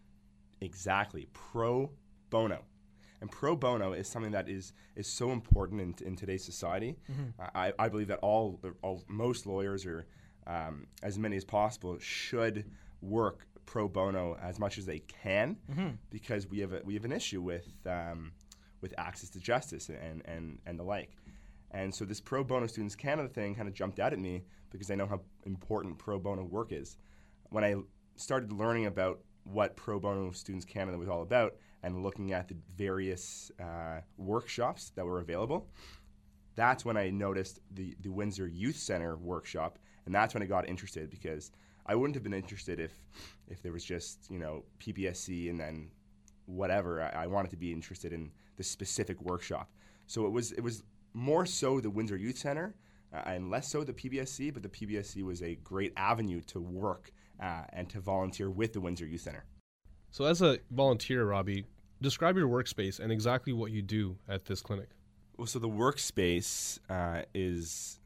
S6: Exactly, pro bono. And pro bono is something that is is so important in, in today's society. I, I believe that all, all most lawyers or um, as many as possible should work pro bono as much as they can because we have a, we have an issue with um, with access to justice and, and, and the like. And so this pro bono students Canada thing kind of jumped out at me because I know how important pro bono work is. When I started learning about what pro bono students Canada was all about and looking at the various uh, workshops that were available, that's when I noticed the, the Windsor Youth Center workshop, and that's when I got interested because I wouldn't have been interested if if there was just you know PBSC and then whatever. I, I wanted to be interested in the specific workshop. So it was it was more so the Windsor Youth Center uh, and less so the PBSC, but the PBSC was a great avenue to work uh, and to volunteer with the Windsor Youth Center.
S3: So, as a volunteer, Robbie, describe your workspace and exactly what you do at this clinic.
S6: Well, so the workspace uh, is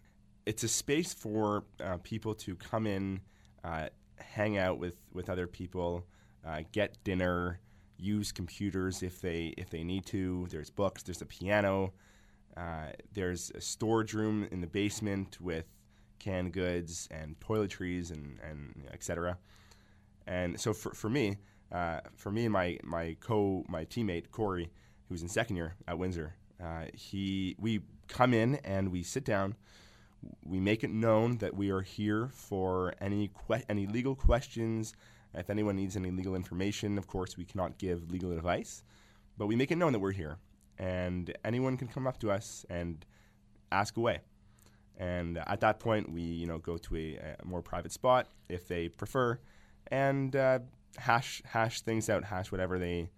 S6: it's a space for uh, people to come in, uh, hang out with, with other people, uh, get dinner, use computers if they if they need to. There's books. There's a piano. Uh, there's a storage room in the basement with canned goods and toiletries and and etc. And so for, for me, uh, for me and my my co my teammate Corey, who's in second year at Windsor, uh, he we come in and we sit down. We make it known that we are here for any que- any legal questions. If anyone needs any legal information, of course, we cannot give legal advice, but we make it known that we're here, and anyone can come up to us and ask away. And at that point, we you know go to a, a more private spot if they prefer, and uh, hash hash things out, hash whatever they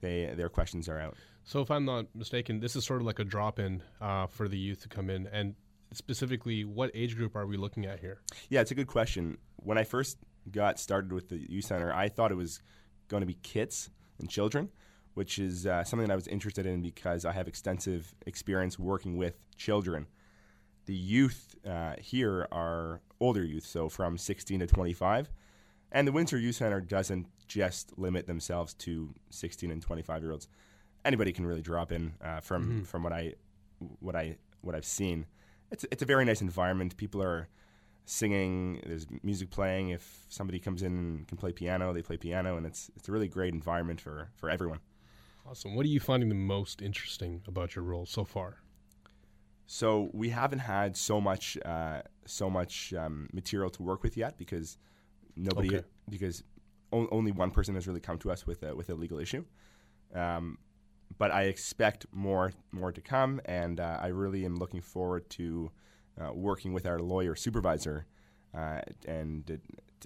S6: they their questions are out.
S3: So, if I'm not mistaken, this is sort of like a drop in uh, for the youth to come in. And specifically, what age group are we looking at here?
S6: Yeah, it's a good question. When I first got started with the youth center, I thought it was going to be kids and children, which is uh, something that I was interested in because I have extensive experience working with children. The youth uh, here are older youth, so from 16 to 25. And the Windsor Youth Center doesn't just limit themselves to 16 and 25 year olds. Anybody can really drop in uh, from
S3: Mm-hmm.
S6: from what I what I what I've seen. It's it's a very nice environment. People are singing. There's music playing. If somebody comes in and can play piano, they play piano, and it's it's a really great environment for for everyone.
S3: Awesome. What are you finding the most interesting about your role so far?
S6: So we haven't had so much uh, so much um, material to work with yet because nobody
S3: Okay.
S6: because only one person has really come to us with a, with a legal issue. Um, but I expect more more to come, and uh, I really am looking forward to uh, working with our lawyer supervisor. Uh, and it,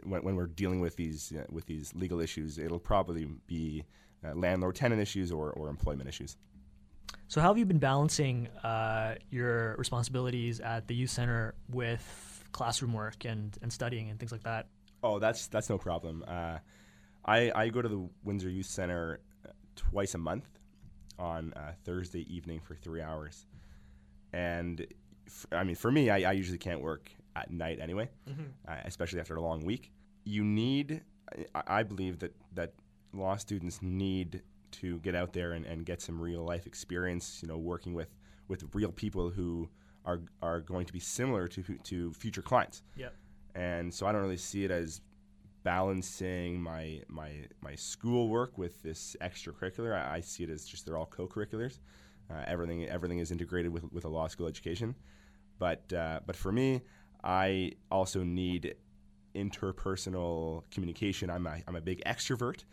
S6: when, when we're dealing with these uh, with these legal issues, it'll probably be uh, landlord tenant issues or, or employment issues.
S2: So, how have you been balancing uh, your responsibilities at the youth center with classroom work and, and studying and things like that?
S6: Oh, that's that's no problem. Uh, I I go to the Windsor Youth Center twice a month on uh, Thursday evening for three hours, and f- I mean for me, I, I usually can't work at night anyway, uh, especially after a long week. You need, I, I believe that that law students need to get out there and, and get some real life experience. You know, working with with real people who are are going to be similar to to future clients
S2: Yep.
S6: and so I don't really see it as balancing my my my schoolwork with this extracurricular. I, I see it as just they're all co-curriculars. Uh, everything everything is integrated with with a law school education. But uh, but for me, I also need interpersonal communication. I'm a, I'm a big extrovert,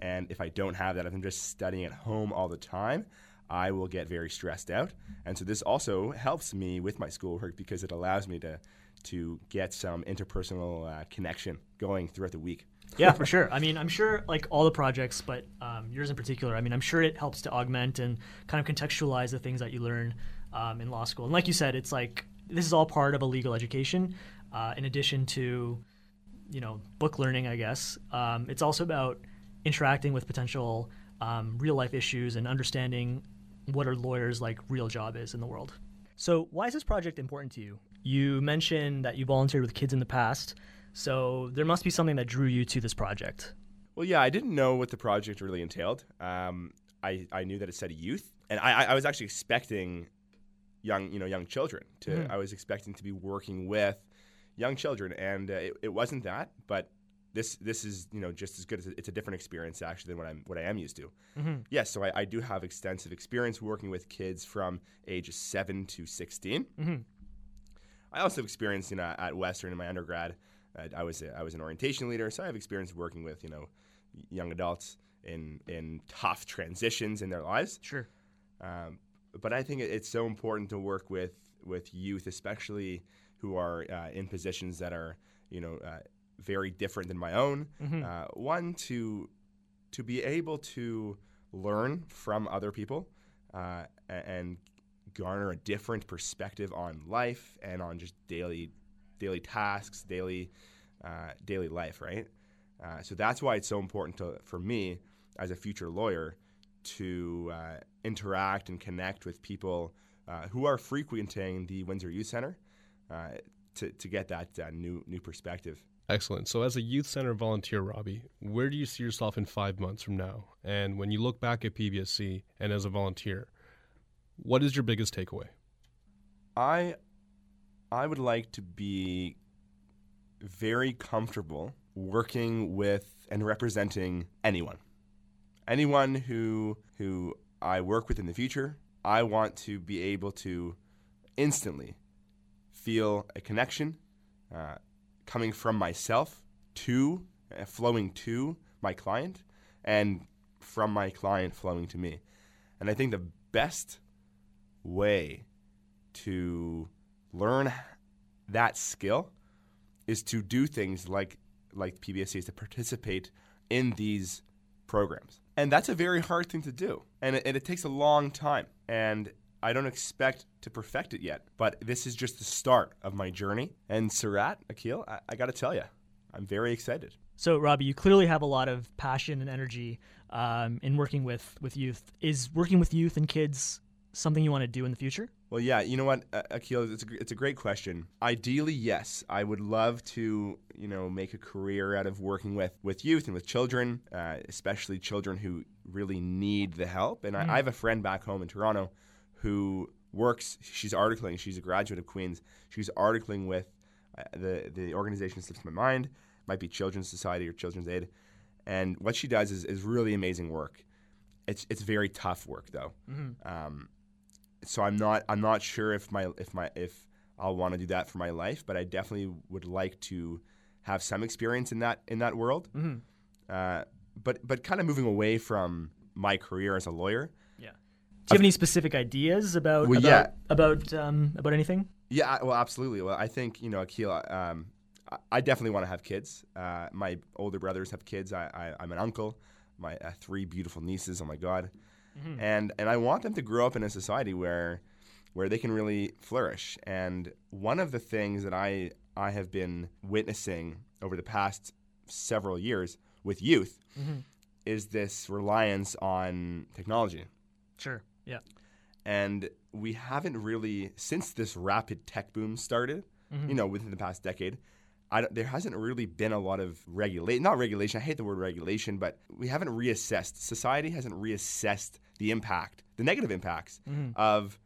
S6: and if I don't have that, if I'm just studying at home all the time, I will get very stressed out. And so this also helps me with my schoolwork because it allows me to to get some interpersonal uh, connection going throughout the week.
S2: Yeah, for sure. I mean, I'm sure like all the projects, but um, yours in particular. I mean, I'm sure it helps to augment and kind of contextualize the things that you learn um, in law school. And like you said, it's like this is all part of a legal education, uh, in addition to you know book learning. I guess um, it's also about interacting with potential um, real life issues and understanding what a lawyer's like real job is in the world. So, why is this project important to you? You mentioned that you volunteered with kids in the past, so there must be something that drew you to this project.
S6: Well, yeah, I didn't know what the project really entailed. Um, I, I knew that it said youth, and I, I- was actually expecting young you know young children. To I was expecting to be working with young children, and uh, it, it wasn't that. But this this is you know just as good as it's a different experience actually than what I'm what I am used to. Yes, so I, I do have extensive experience working with kids from ages seven to 16 I also have experience you know, at Western in my undergrad. I was a, I was an orientation leader, so I have experience working with you know young adults in in tough transitions in their lives.
S2: Sure.
S6: Um, but I think it's so important to work with with youth, especially who are uh, in positions that are you know uh, very different than my own. Uh, one to to be able to learn from other people uh, and garner a different perspective on life and on just daily daily tasks, daily uh, daily life, right? Uh, so that's why it's so important to, for me as a future lawyer to uh, interact and connect with people uh, who are frequenting the Windsor Youth Center uh, to, to get that uh, new new perspective.
S3: Excellent. So, as a youth center volunteer, Robbie, where do you see yourself in five months from now? And when you look back at PBSC and as a volunteer, what is your biggest takeaway?
S6: I I would like to be very comfortable working with and representing anyone. Anyone who who I work with in the future, I want to be able to instantly feel a connection uh, coming from myself to uh, flowing to my client and from my client flowing to me. And I think the best way to learn that skill is to do things like like PBSC is to participate in these programs. And that's a very hard thing to do. And it, and it takes a long time. And I don't expect to perfect it yet. But this is just the start of my journey. And Surat, Akil, I, I got to tell you, I'm very excited.
S2: So, Robbie, you clearly have a lot of passion and energy um, in working with, with youth. Is working with youth and kids something you want to do in the future?
S6: Well, yeah, you know what, Akil, it's a, it's a great question. Ideally, yes, I would love to, you know, make a career out of working with, with youth and with children, uh, especially children who really need the help. And I, I have a friend back home in Toronto who works. She's articling. She's a graduate of Queens. She's articling with uh, the the organization slips my mind. Might be Children's Society or Children's Aid. And what she does is, is really amazing work. It's it's very tough work though. Um, so I'm not I'm not sure if my if my if I'll want to do that for my life, but I definitely would like to have some experience in that in that world. Uh, but but kind of moving away from my career as a lawyer.
S2: Yeah. Do you have any specific ideas about
S6: Well,
S2: about
S6: yeah.
S2: about, um, about anything?
S6: Yeah, well, absolutely. Well, I think you know, Akil. Um, I- definitely want to have kids. Uh, my older brothers have kids. I, I, I'm an uncle. My uh, three beautiful nieces. Oh my God, Mm-hmm. and and I want them to grow up in a society where where they can really flourish. And one of the things that I I have been witnessing over the past several years with youth mm-hmm. is this reliance on technology.
S2: Sure. Yeah.
S6: and we haven't really since this rapid tech boom started you mm-hmm. know within the past decade there hasn't really been a lot of regulation not regulation i hate the word regulation but we haven't reassessed society hasn't reassessed the impact the negative impacts of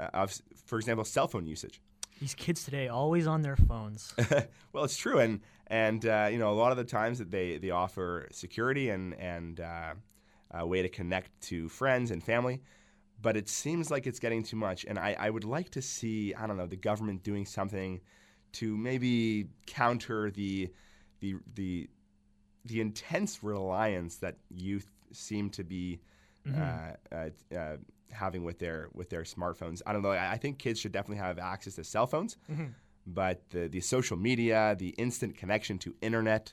S6: uh, of for example cell phone usage
S2: These kids today always on their phones.
S6: well, it's true, and and uh, you know a lot of the times that they they offer security and and uh, a way to connect to friends and family, but it seems like it's getting too much. And I, I would like to see I don't know the government doing something to maybe counter the the the the intense reliance that youth seem to be uh, uh, uh, having with their with their smartphones. I don't know. I, I think kids should definitely have access to cell phones, but the the social media, the instant connection to internet,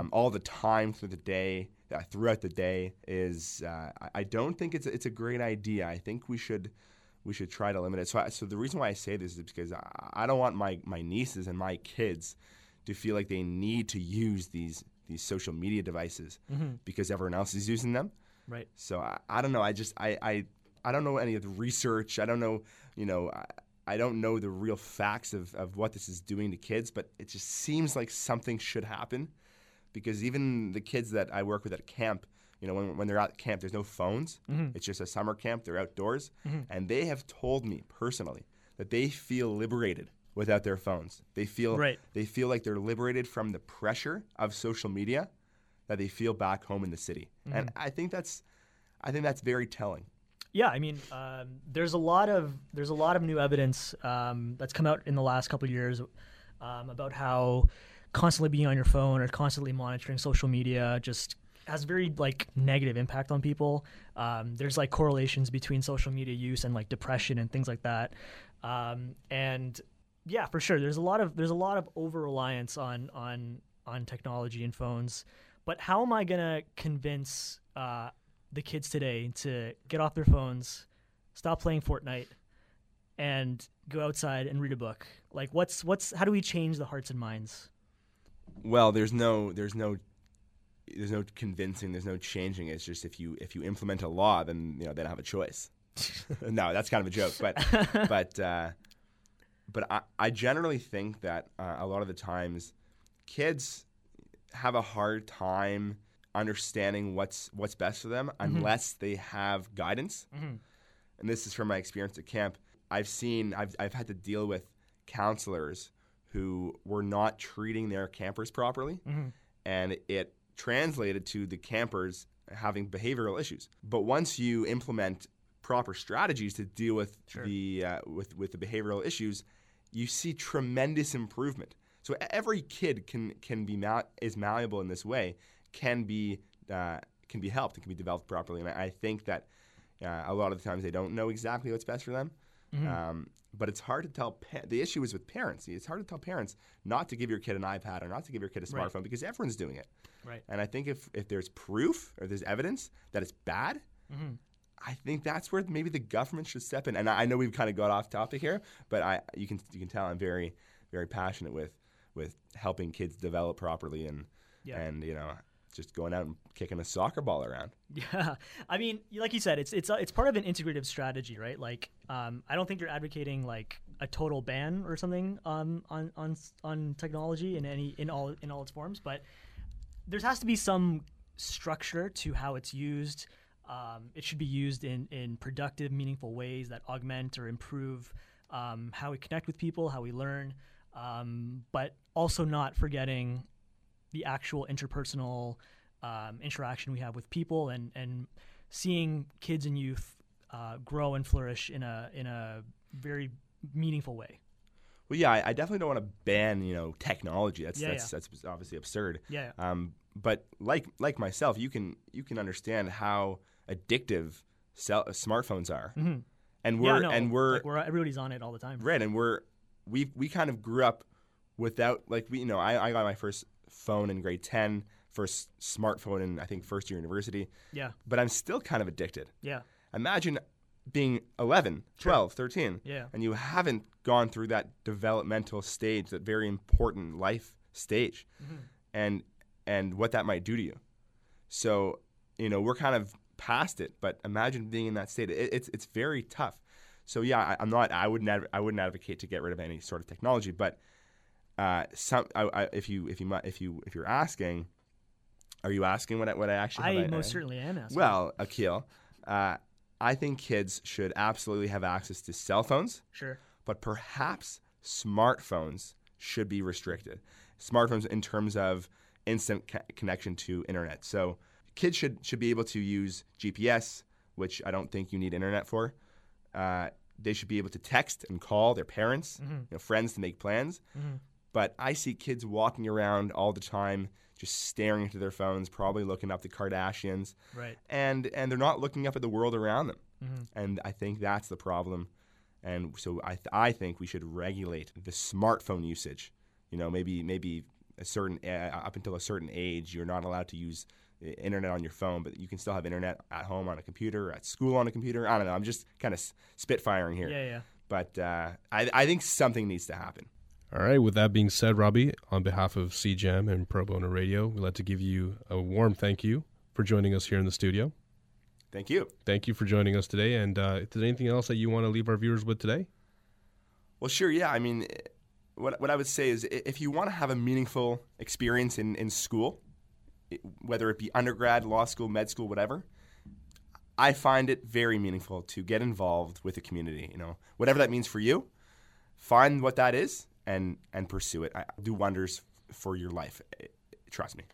S6: um, all the time through the day, uh, throughout the day is. Uh, I, I don't think it's a, it's a great idea. I think we should. We should try to limit it. So, I, so the reason why I say this is because I, I don't want my, my nieces and my kids to feel like they need to use these these social media devices mm-hmm. because everyone else is using them.
S2: right.
S6: So I, I don't know. I just I, I I don't know any of the research. I don't know. You know. I, I don't know the real facts of, of what this is doing to kids, but it just seems like something should happen because even the kids that I work with at camp, you know, when, when they're out camp, there's no phones. It's just a summer camp. They're outdoors. And they have told me personally that they feel liberated without their phones. They feel
S2: Right.
S6: they feel like they're liberated from the pressure of social media that they feel back home in the city. And I think that's I think that's very telling.
S2: Yeah, I mean, um, there's a lot of there's a lot of new evidence um, that's come out in the last couple of years um, about how constantly being on your phone or constantly monitoring social media just has very like negative impact on people. Um, there's like correlations between social media use and like depression and things like that. Um, and yeah, for sure, there's a lot of there's a lot of over reliance on on on technology and phones. But how am I gonna convince uh, the kids today to get off their phones, stop playing Fortnite, and go outside and read a book? Like, what's what's how do we change the hearts and minds?
S6: Well, there's no there's no there's no convincing, there's no changing. It's just if you if you implement a law, then you know they don't have a choice. no, that's kind of a joke, but but uh, but I, I generally think that uh, a lot of the times kids have a hard time understanding what's what's best for them unless they have guidance. And this is from my experience at camp. I've seen I've I've had to deal with counselors who were not treating their campers properly, and it translated to the campers having behavioral issues. But once you implement proper strategies to deal with the uh, with with the behavioral issues, you see tremendous improvement. So every kid can can be mal- is malleable in this way, can be uh, can be helped, and can be developed properly. And I, I think that uh, a lot of the times they don't know exactly what's best for them. Um, but it's hard to tell. Pa- the issue is with parents. It's hard to tell parents not to give your kid an iPad or not to give your kid a
S2: Right.
S6: smartphone because everyone's doing it.
S2: Right.
S6: And I think if, if there's proof or there's evidence that it's bad, I think that's where maybe the government should step in. And I I know we've kind of got off topic here, but I you can you can tell I'm very very passionate with with helping kids develop properly and
S2: Yeah.
S6: and you know just going out and kicking a soccer ball around.
S2: Yeah, I mean, like you said, it's it's it's part of an integrative strategy, right? Like, um, I don't think you're advocating like a total ban or something um, on on on technology in any in all in all its forms, but there has to be some structure to how it's used. Um, it should be used in in productive, meaningful ways that augment or improve um, how we connect with people, how we learn, um, but also not forgetting the actual interpersonal um, interaction we have with people and and seeing kids and youth uh, grow and flourish in a in a very meaningful way.
S6: Well, yeah, I, I definitely don't want to ban you know technology. That's
S2: Yeah,
S6: that's
S2: yeah.
S6: that's obviously absurd.
S2: Yeah.
S6: Um, but like like myself, you can you can understand how addictive cell, smartphones are, and we're
S2: yeah, no,
S6: and we're
S2: like, we're everybody's on it all the time.
S6: right, and we're we we kind of grew up without like we you know I, I got my first phone in grade 10 first smartphone in i think first year university.
S2: Yeah,
S6: but i'm still kind of addicted.
S2: Yeah,
S6: imagine being 11 12 13
S2: Yeah.
S6: and you haven't gone through that developmental stage that very important life stage
S2: Mm-hmm.
S6: and and what that might do to you. So you know we're kind of past it but imagine being in that state. It, it's it's very tough. So yeah I, i'm not i wouldn't adv- i wouldn't advocate to get rid of any sort of technology but uh, some I, I, if you if you if you if you're asking are you asking what I, what I actually
S2: I most certainly am asking.
S6: well, Akil, uh, I think kids should absolutely have access to cell phones,
S2: sure.
S6: but perhaps smartphones should be restricted. Smartphones in terms of instant co- connection to internet. So kids should should be able to use GPS, which I don't think you need internet for. Uh, they should be able to text and call their parents,
S2: Mm-hmm.
S6: you know, friends to make plans. But I see kids walking around all the time, just staring into their phones, probably looking up the Kardashians,
S2: Right.
S6: and and they're not looking up at the world around them. And I think that's the problem. And so I th- I think we should regulate the smartphone usage. You know, maybe maybe a certain uh, up until a certain age, you're not allowed to use uh, internet on your phone, but you can still have internet at home on a computer, at school on a computer. I don't know. I'm just kind of spitfiring here.
S2: Yeah, yeah.
S6: But uh, I, I think something needs to happen.
S3: All right. With that being said, Robbie, on behalf of CJAM and Pro Bono Radio, we'd like to give you a warm thank you for joining us here in the studio.
S6: Thank you.
S3: Thank you for joining us today. And uh, if there's anything else that you want to leave our viewers with today,
S6: Well, sure, yeah. I mean, what, what I would say is if you want to have a meaningful experience in, in school, whether it be undergrad, law school, med school, whatever, I find it very meaningful to get involved with the community. You know, whatever that means for you, find what that is and and pursue it. I, do wonders for your life. Trust me.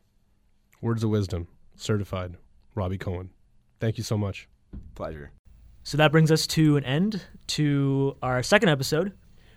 S3: words of wisdom, certified, Robbie Cohen. Thank you so much.
S6: Pleasure.
S2: So that brings us to an end to our second episode.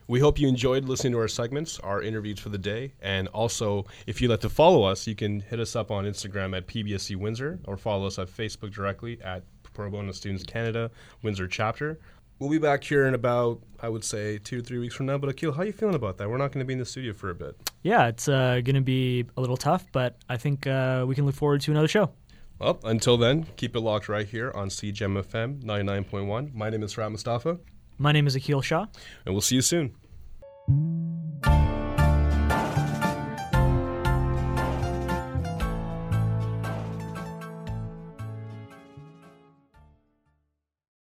S3: We hope you enjoyed listening to our segments, our interviews for the day. And also, if you'd like to follow us, you can hit us up on Instagram at PBSC Windsor or follow us on Facebook directly at Pro Bono Students Canada Windsor Chapter. We'll be back here in about, I would say, two to three weeks from now. But Akil, how are you feeling about that? We're not going to be in the studio for a bit.
S2: Yeah, it's uh, going to be a little tough, but I think uh, we can look forward to another show.
S3: Well, until then, keep it locked right here on CJAM FM 99.1. My name is Rat Mustafa,
S2: My name is Akil Shah.
S3: and we'll see you soon.